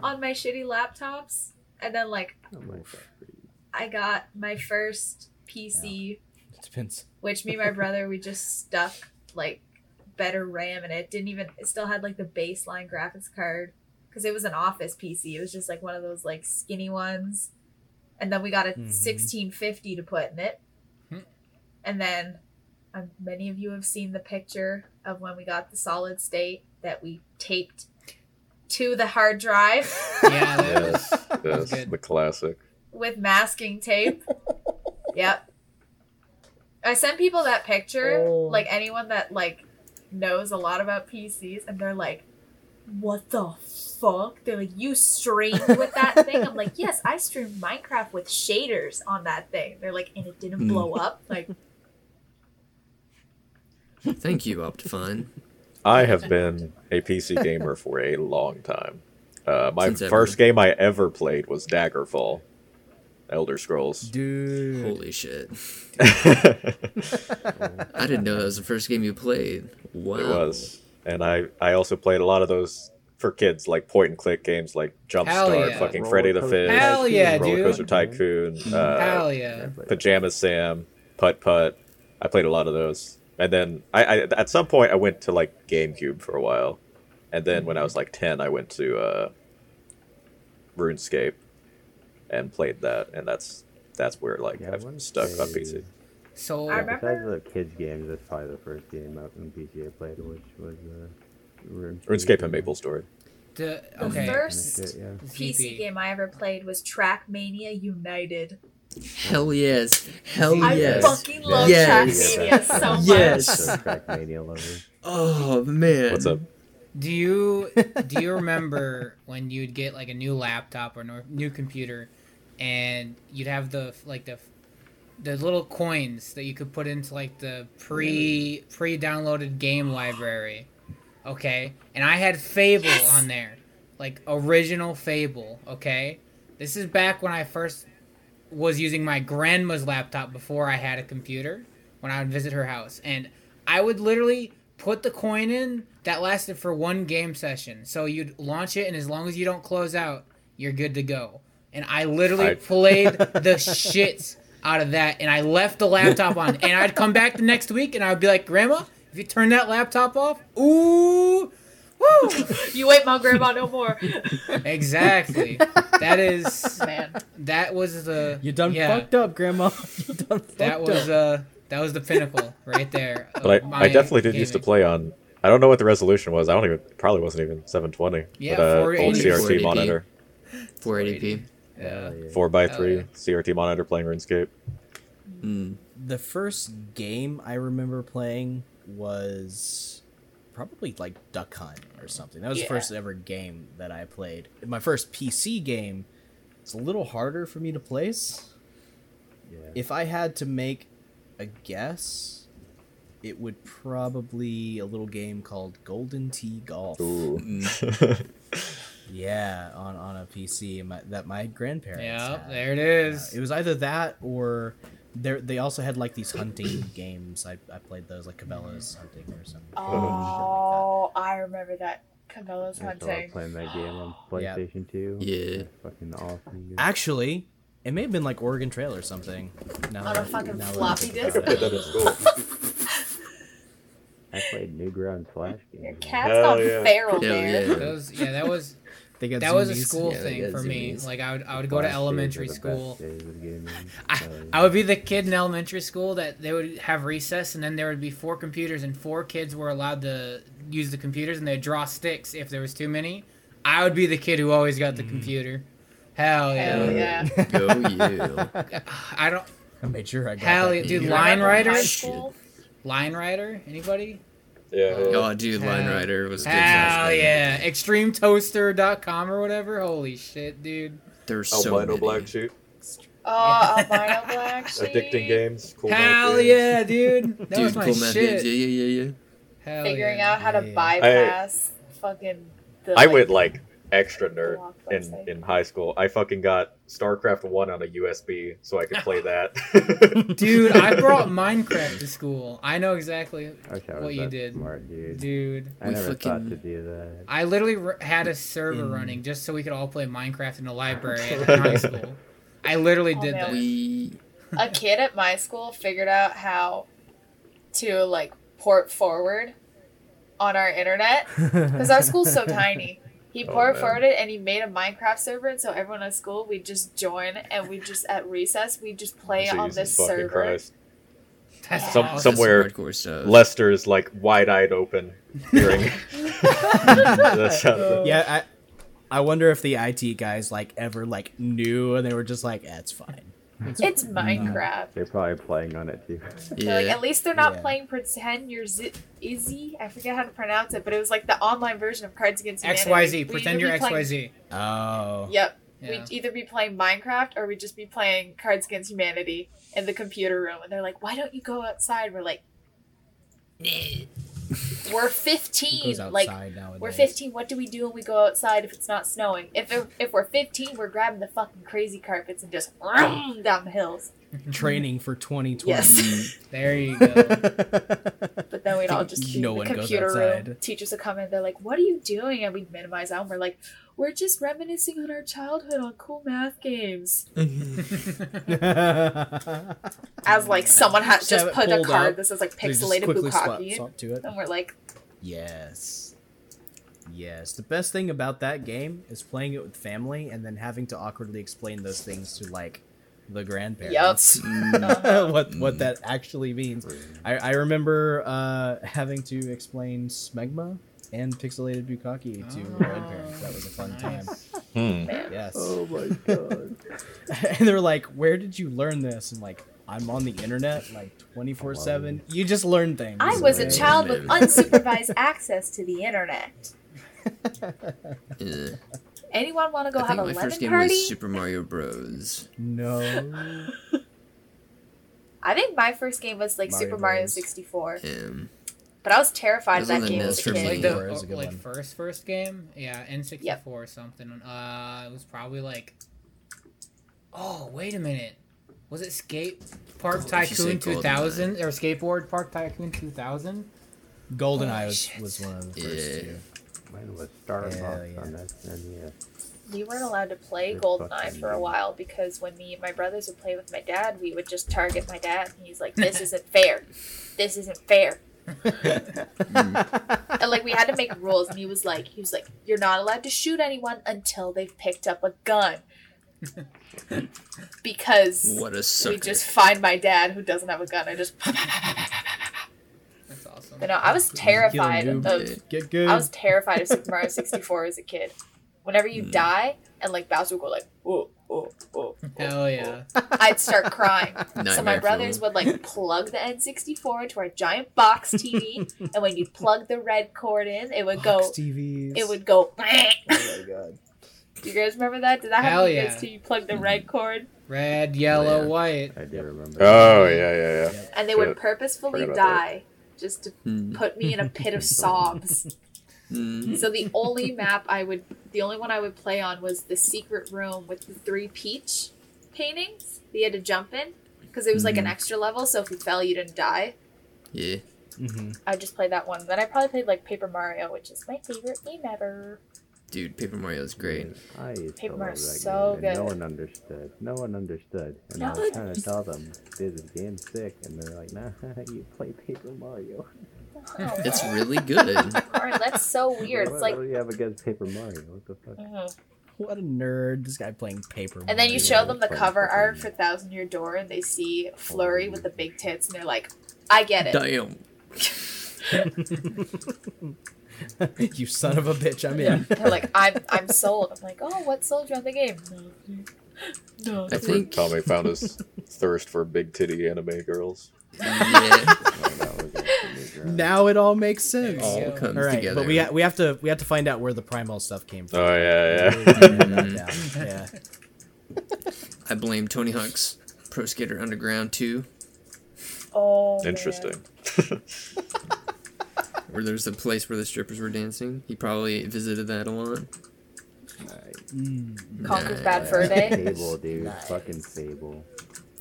on my shitty laptops. And then like Oh. I got my first PC, Depends. which me and my brother we just stuck like better RAM in it. Didn't even it still had like the baseline graphics card because it was an office PC. It was just like one of those like skinny ones. And then we got a Mhm. 1650 to put in it. Hmm. And then um, many of you have seen the picture of when we got the solid state that we taped to the hard drive Yeah, that was, yes, was yes, good. the classic. with masking tape. yep. I sent people that picture, Oh. like anyone that like knows a lot about PCs, and they're like, "What the fuck?" They're like, "You streamed with that thing?" I'm like, "Yes, I streamed Minecraft with shaders on that thing." They're like, "And it didn't Hmm. blow up." Like, Thank you, Optifine. I have been a PC gamer for a long time. Uh, my Since ever. first game I ever played was Daggerfall, Elder Scrolls. Dude. Holy shit. I didn't know that was the first game you played. Wow. It was, and I I also played a lot of those for kids, like point and click games, like Jumpstart, yeah. fucking Roller Freddi the Coaster Fish, Hell yeah, Roller dude. Coaster Tycoon, uh, Hell yeah. Pajama Sam, Putt Putt. I played a lot of those, and then I, I at some point I went to like GameCube for a while, and then when I was like ten, I went to uh, RuneScape, and played that, and that's that's where like Yeah, I I've wanna stuck on say- PC. So I remember- besides the kids games, that's probably the first game out on PC I played, which was uh, RuneScape. RuneScape and Maple Story. the The first Kinda shit, yeah. PC game I ever played was Trackmania United. Hell yes. Hell yes. I yes. fucking love Yes. Trackmania so much. Yes. So Trackmania lover. Oh man. What's up? Do you do you remember when you'd get like a new laptop or no- new computer, and you'd have the like the the little coins that you could put into like the pre pre downloaded game library, okay? And I had Fable Yes. on there, like original Fable, okay? This is back when I first was using my grandma's laptop before I had a computer when I would visit her house. And I would literally put the coin in that lasted for one game session. So you'd launch it, and as long as you don't close out, you're good to go. And I literally I- played the shit out of that, and I left the laptop on. And I'd come back the next week, and I'd be like, Grandma, if you turn that laptop off, ooh, woo! You ain't my grandma no more. exactly. That is Man. that was the You done yeah, fucked up, Grandma. You done fucked That was up. uh that was the pinnacle right there. But I, I definitely did used to play on. I don't know what the resolution was. I don't even. Probably wasn't even 720. Yeah, but, uh, old CRT 480p. monitor, 480p. Yeah. Four by three. CRT monitor playing RuneScape. Mm. the first game I remember playing was probably like Duck Hunt or something. That was Yeah. the first ever game that I played. My first PC game. It's a little harder for me to place. Yeah. If I had to make a guess, it would probably a little game called Golden Tee Golf. Ooh. Mm. Yeah, on on a PC my, that my grandparents. Yeah, had. there it is. Uh, it was either that or there. They also had like these hunting games. I, I played those like Cabela's hunting or something. Oh, oh I remember that. Cabela's I still hunting. playing that game on Yeah. PlayStation 2. Yeah. That's fucking awesome. Actually, it may have been like Oregon Trail or something. Now On a fucking now I floppy think I disk? could it. that in school. I played Newgrounds Flash games. Your games. cat's Hell gone yeah. feral, Hell man. yeah. Those yeah, that was They got that was a school Yeah, thing got for me. Like I would I would go to elementary school. best days of gaming. I, I would be the kid in elementary school that they would have recess and then there would be four computers and four kids were allowed to use the computers and they'd draw sticks if there was too many. I would be the kid who always got the mm. computer. Hell yeah. Hell yeah. Go you. I don't I made sure I got Hell yeah, dude. Line Remember in school? Line Rider? Anybody? Yeah. Oh, dude, Line Rider was good. Hell last yeah. Extremetoaster.com or whatever. Holy shit, dude. There's so Albino many. Black Sheep. Oh, albino black sheep. Addicting games. Cool Hell games. yeah, dude. That Dude, was my cool math shit. Yeah, yeah, yeah, yeah. Hell Figuring yeah. out how to Yeah. bypass fucking. The, I like, went like extra nerd in, in high school. I fucking got StarCraft 1 on a USB so I could play that. Dude, I brought Minecraft to school. I know exactly I wish I was what you did. smart, dude. Dude. I We never thought to do that. I literally r- had a server running just so we could all play Minecraft in the library at high school. I literally Oh, did man. that. A kid at my school figured out how to like port forward on our internet because our school's so tiny. He Oh, port man. forwarded and he made a Minecraft server, and so everyone at school we just join and we just at recess we just play on Jesus this fucking server. Christ. That's Some- awesome. somewhere- That's some hardcore stuff. Like wide-eyed open hearing that sound. Yeah, I I wonder if the IT guys like ever like knew and they were just like, eh, it's fine. It's Minecraft. They're probably playing on it too. They're like, Yeah. at least they're not Yeah. playing pretend you're zi- Izzy. I forget how to pronounce it, but it was like the online version of Cards Against Humanity. XYZ. Pretend you're be playing- XYZ. Oh. Yep. Yeah. We'd either be playing Minecraft or we'd just be playing Cards Against Humanity in the computer room. And they're like, why don't you go outside? We're like, we're 15. Like, nowadays? we're 15. What do we do when we go outside if it's not snowing? If, if we're 15, we're grabbing the fucking crazy carpets and just down the hills. Mm-hmm. Training for 2020. Yes. There you go. But then we'd all just be No in one the goes computer room. outside. Teachers would come in. They're like, "What are you doing?" And we'd minimize out. And we're like, "We're just reminiscing on our childhood on cool math games." As like someone had Just just put a card out. that says like pixelated quickly swap, bukkake, swap to it. and we're like, Yes. Yes. The best thing about that game is playing it with family and then having to awkwardly explain those things to like the grandparents. Yup. what what that actually means. I, I remember uh, having to explain smegma and pixelated bukkake to Oh, grandparents. That was a fun time. Hmm. Yes. Oh my god. and they're like, "Where did you learn this?" I'm like, "I'm on the internet, like 24 seven. You just learn things." I was a child with unsupervised access to the internet. Yeah. Anyone want to go I have think a my lemon first game party? was Super Mario Bros. No. I think my first game was like Mario Super Mario 64, Um, but I was terrified of Those that game NES as a for me. kid. Like Yeah. the Is a good like one. first first game, yeah, N64 or something. Uh, it was probably like. Oh wait a minute, was it Skate Park Oh, if you say Tycoon 2000 or Skateboard Park Tycoon 2000? GoldenEye Oh, was, was one of the first Yeah. two. Mine was Starbucks Hell yeah. on that NES. We weren't allowed to play Good GoldenEye for a while because when me and my brothers would play with my dad, we would just target my dad, and he's like, "This isn't fair. This isn't fair." And like we had to make rules, and he was like, "He was like, you're not allowed to shoot anyone until they've picked up a gun." because what a sucker. we just find my dad who doesn't have a gun and just. That's awesome. You know, I was terrified noob. of Get good. I was terrified of Super Mario 64 as a kid. Whenever you hmm. die and like Bowser would go like, oh, oh, oh, Hell yeah. I'd start crying. so my brothers fuel. would like plug the N64 into our giant box TV, and when you plug the red cord in, it would go. Box TVs. It would go. Oh my god. Do you guys remember that? Did that Hell happen to you yeah. guys too? You plug the red cord, Red, yellow, Yeah. white. I do remember. Oh yeah, yeah, yeah. and they would purposefully Forgot that. die just to Mm, put me in a pit of sobs. mm. So the only map I would, the only one I would play on was the secret room with the three peach paintings that you had to jump in because it was like an Mhm. extra level. So if you fell, you didn't die. Yeah. hmm I just played that one. Then I probably played like Paper Mario, which is my favorite game ever. Dude, Paper Mario is great. I used Paper Mario is so good. No one understood. No one understood. And No I was one trying to tell them, this is game's sick. And they're like, nah, you play Paper Mario. Oh, It's really good. Alright, that's so weird. What, It's like, what do you have against Paper Mario? What the fuck? mhm. What a nerd. This guy playing paper. and then you show them the cover art for Thousand Year Door, and they see Flurrie with the big tits, and they're like, "I get it." Damn. you son of a bitch, I'm in. They're like, "I'm I'm sold." I'm like, "Oh, what sold you on the game?" No. I That's think. where Tommy found his thirst for big titty anime girls. Yeah. That was actually great. Now it all makes sense. There you All go. comes All right, together. but we ha- we have to we have to find out where the primal stuff came from. Oh yeah, yeah. Mm. yeah. I blame Tony Hawk's Pro Skater Underground 2, Oh. Interesting. Where there's a place where the strippers were dancing. He probably visited that a lot. Mm. Conker's Nah. Bad Fur Day. Fable, dude. Nice. Fucking Fable.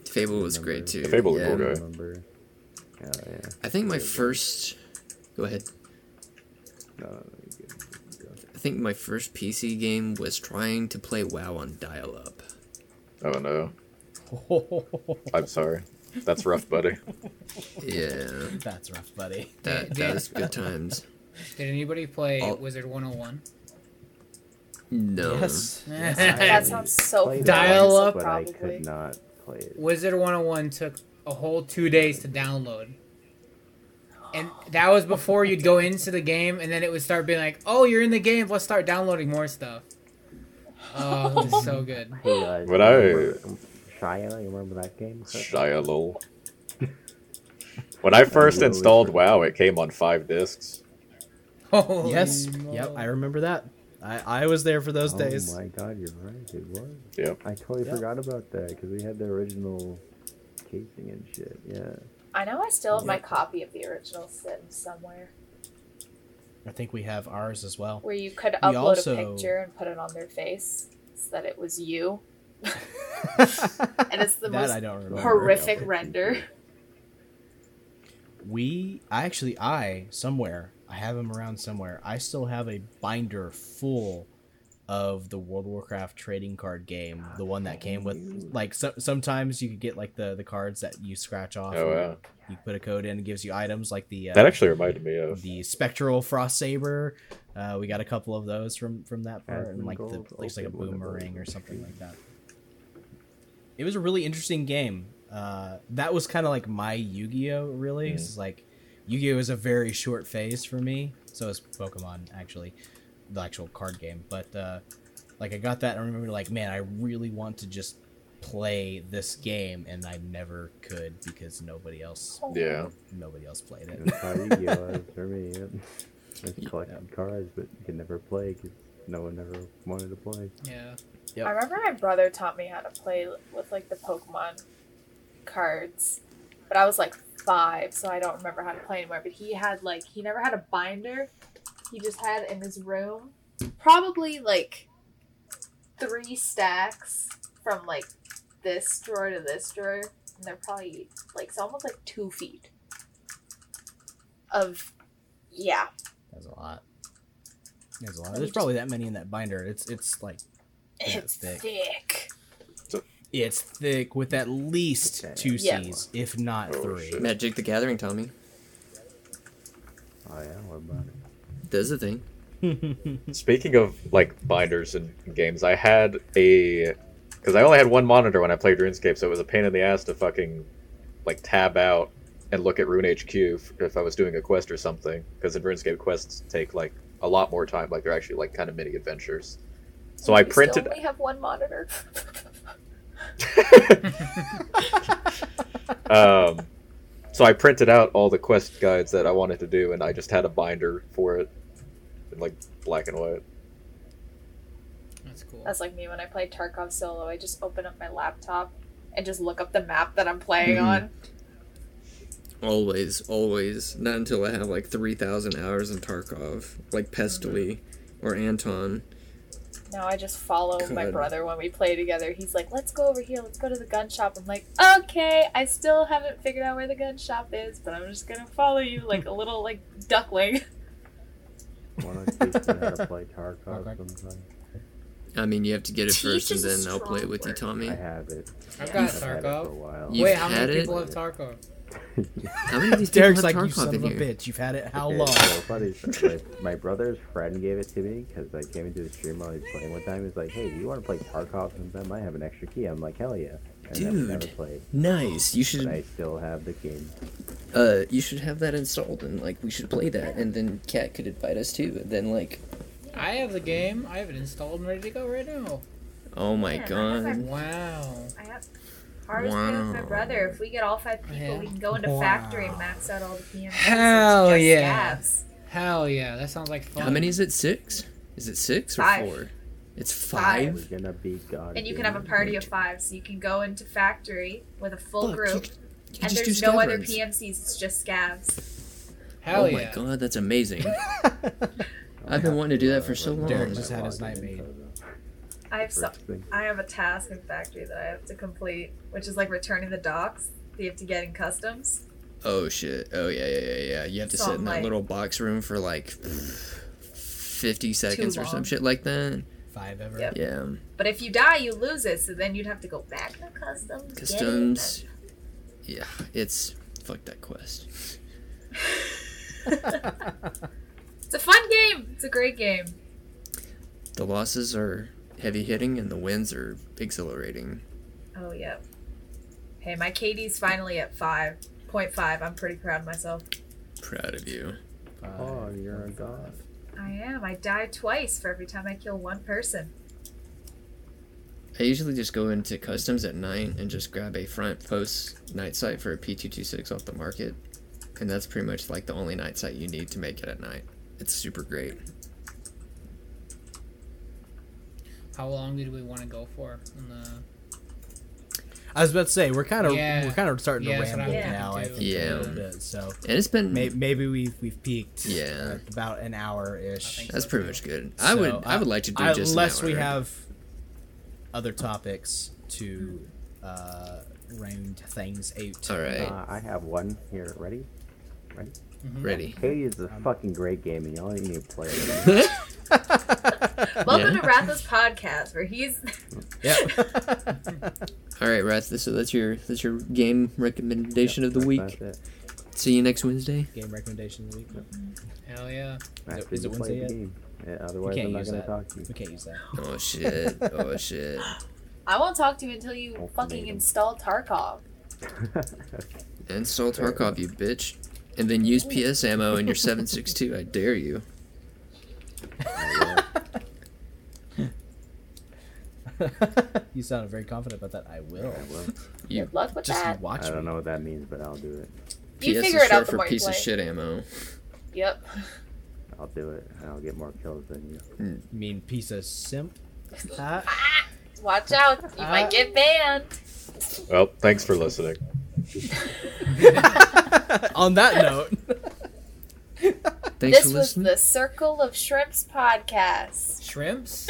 Fable was great too. Fable was yeah. cool, guy. Remember? Hell yeah. I think my first. Go ahead. No, no, no, good. Good. I think my first PC game was trying to play WoW on dial up. Oh no. I'm sorry. That's rough, buddy. Yeah. That's rough, buddy. That, Yeah. that was good times. Did anybody play All- Wizard 101? No. Yes. yes That sounds so Played Dial up. but I Probably. could not play it. Wizard 101 took a whole two days to download. And that was before you'd go into the game, and then it would start being like, "Oh, you're in the game. Let's start downloading more stuff." Oh, it was so good. Hey guys, But you I- remember Shia, you remember that game? Shia lol. When I first really installed forgot. WoW, it came on five discs. Oh Yes. moly. Yep. I remember that. I I was there for those oh days. Oh my god, you're right. It was. Yep. I totally Yeah. forgot about that because we had the original casing and shit. Yeah. I know I still have my copy of the original sitting somewhere I think we have ours as well. where you could We upload also- a picture and put it on their face so that it was you. And it's the that most I don't remember. horrific Yeah. render. We I actually I somewhere I have them around somewhere. I still have a binder full of the World of Warcraft trading card game, the one that came with like so, sometimes you could get like the the cards that you scratch off. Oh, and wow. You put a code in, it gives you items like the uh, That actually reminded me of. the spectral frost saber. Uh, we got a couple of those from from that part, and Asmongold like the looks like a opened one of boomerang or something like that. It was a really interesting game. Uh, that was kind of like my Yu-Gi-Oh. Really, Mhm. it's like Yu-Gi-Oh is a very short phase for me. So is Pokemon actually, the actual card game. But uh, like I got that, and I remember like, man, I really want to just play this game, and I never could because nobody else, Yeah. nobody else played it. That's how Yu-Gi-Oh for me. Yep. Just collecting cards, but you can never play because no one ever wanted to play. Yeah. Yep. I remember my brother taught me how to play with like the Pokemon cards, but I was like five, so I don't remember how to play anymore. But he had like he never had a binder; he just had in his room probably like three stacks from like this drawer to this drawer, and they're probably like it's almost like two feet of yeah. That's a lot. There's a lot. There's probably that many in that binder. It's it's like It's thick. thick. it's thick with at least Okay. two Yeah. C's, if not Oh, three. shit. Magic the Gathering, Tommy. Oh yeah, what about it? Does the thing. Speaking of like binders and games, I had a because I only had one monitor when I played RuneScape, so it was a pain in the ass to fucking like tab out and look at Rune HQ if, if I was doing a quest or something. Because in RuneScape, quests take like a lot more time. Like they're actually like kind of mini adventures. So I printed. Still only have one monitor. um, so I printed out all the quest guides that I wanted to do, and I just had a binder for it, in like black and white. That's cool. That's like me when I play Tarkov solo. I just open up my laptop and just look up the map that I'm playing Mhm. on. Always, always. Not until I have like 3,000 hours in Tarkov, like Pestily or Anton. Now I just follow my brother when we play together. He's like, "Let's go over here. Let's go to the gun shop." I'm like, "Okay." I still haven't figured out where the gun shop is, but I'm just gonna follow you like a little like duckling. Why not teach me how to play Tarkov Okay. sometime? I mean, you have to get it Teach first and then I'll play it with you, Tommy. I have it. I've Yeah. got I've had it for a Tarkov. while. You've Wait, how had many it? people have Tarkov? How many of these people Derek's have like, Tarkov you son of a here? bitch you've had it how Okay, long? So funny. so, like, my brother's friend gave it to me because I came into the stream while he was playing one time. He's like, "Hey, do you want to play Tarkov sometime? I might have an extra key." I'm like, "Hell yeah!" And then never Dude. played. Nice. You But I still have the game. uh, you should have that installed and like we should play that, and then Cat could invite us too. And then like, I have the game. I have it installed and ready to go right now. oh my Yeah, I have god. Wow. I have hard with my brother. If we get all five people, Yeah. we can go into Wow. factory and max out all the PMs. Hell just yeah. scavs. Hell yeah, that sounds like fun. How many is it? Six? Is it six or Five. four? It's Five. five. We're gonna be God. And you can have a party of five, so you can go into factory with a full Fuck, group, you- you and there's no scav other runs. PMCs. It's just scavs. Hell oh yeah. my god, that's amazing. I've been wanting to do that for so long. Derek just had his night made. I have some. I have a task in factory that I have to complete, which is like returning the docks. that You have to get in customs. Oh shit. Oh yeah, yeah, yeah, yeah. You have to So sit I'm in that like- little box room for like fifty seconds or some shit like that. Five ever. Yep. Yeah. But if you die, you lose it. So then you'd have to go back to customs. get it, Customs. Yeah, it's fuck that quest. It's a fun game. It's a great game. The losses are heavy hitting and the wins are exhilarating. Oh yeah. Hey, my KD's finally at five point five. I'm pretty proud of myself. Proud of you. Five, Oh, you're a god. I am. I die twice for every time I kill one person. I usually just go into customs at night and just grab a front post night sight for a P226 off the market. And that's pretty much like the only night sight you need to make it at night. It's super great. How long did we want to go for? On the... I was about to say we're kind of Yeah. we're kind of starting Yeah, to ramble now. I think too. a little bit. So And it's been may, maybe we've we've peaked. Yeah. at about an hour ish. that's so, pretty too. much good. I would I would like to do just an unless we have other topics to uh, round things out. All right. Uh, I have one here. Ready? Ready? Mhm. ready. Katie is a fucking great game, and y'all need to play it. Welcome Yeah. to Ratha's podcast, where he's Yep. All right, Rats. So that's your that's your game recommendation of the week. See you next Wednesday. Game recommendation of the week. Hell yeah. After is it you Wednesday the yet? game. Yeah, otherwise, I'm not gonna that. talk to you. We can't use that. Oh shit. Oh shit. I won't talk to you until you Ultimatum. fucking install Tarkov. Install Tarkov, you bitch. And then use PS ammo in your 762. I dare you. You sounded very confident about that. I will. I will. You Good luck with Just that. watch I don't me. know what that means, but I'll do it. You PS figure is it out short the for more you piece of play. shit ammo. Yep. I'll do it, and I'll get more kills than you. You mean piece of simp? Ah, Watch out. You might get banned. Well, thanks for listening. on that note, Thanks this for was the Circle of Shrimps podcast. Shrimps?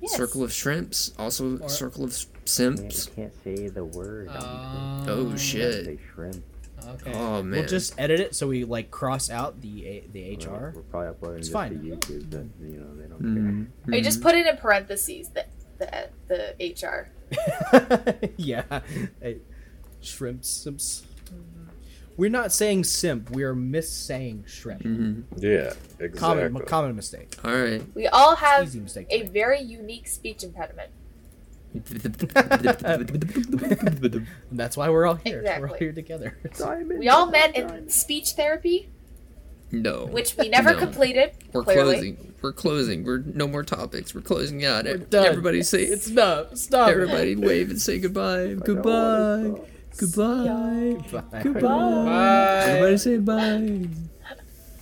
Yes. Circle of Shrimps. Also, Or- Circle of Can't, Simps. can't say the word. Um, Oh, shit. Shrimp. Okay. Oh, man. we'll just edit it so we like cross out the the We're, HR. we're probably uploading It's fine. to YouTube, but you know they don't Mhm. Or you just put it in parentheses, the, the, the HR. yeah, Hey, shrimp simps. We're not saying simp. We are missaying shrimp. Mhm. Yeah, exactly. Common common mistake. All right. We all have Easy mistake. a very unique speech impediment. And that's why we're all here. We're all here together. care. We all met in speech therapy, no. which we never No. completed. We're clearly. closing. We're closing. We're no more topics. We're closing out. We're done. Everybody say It's stop. Stop. Everybody wave and say goodbye. Goodbye. Goodbye. Bye. Goodbye. Everybody say bye.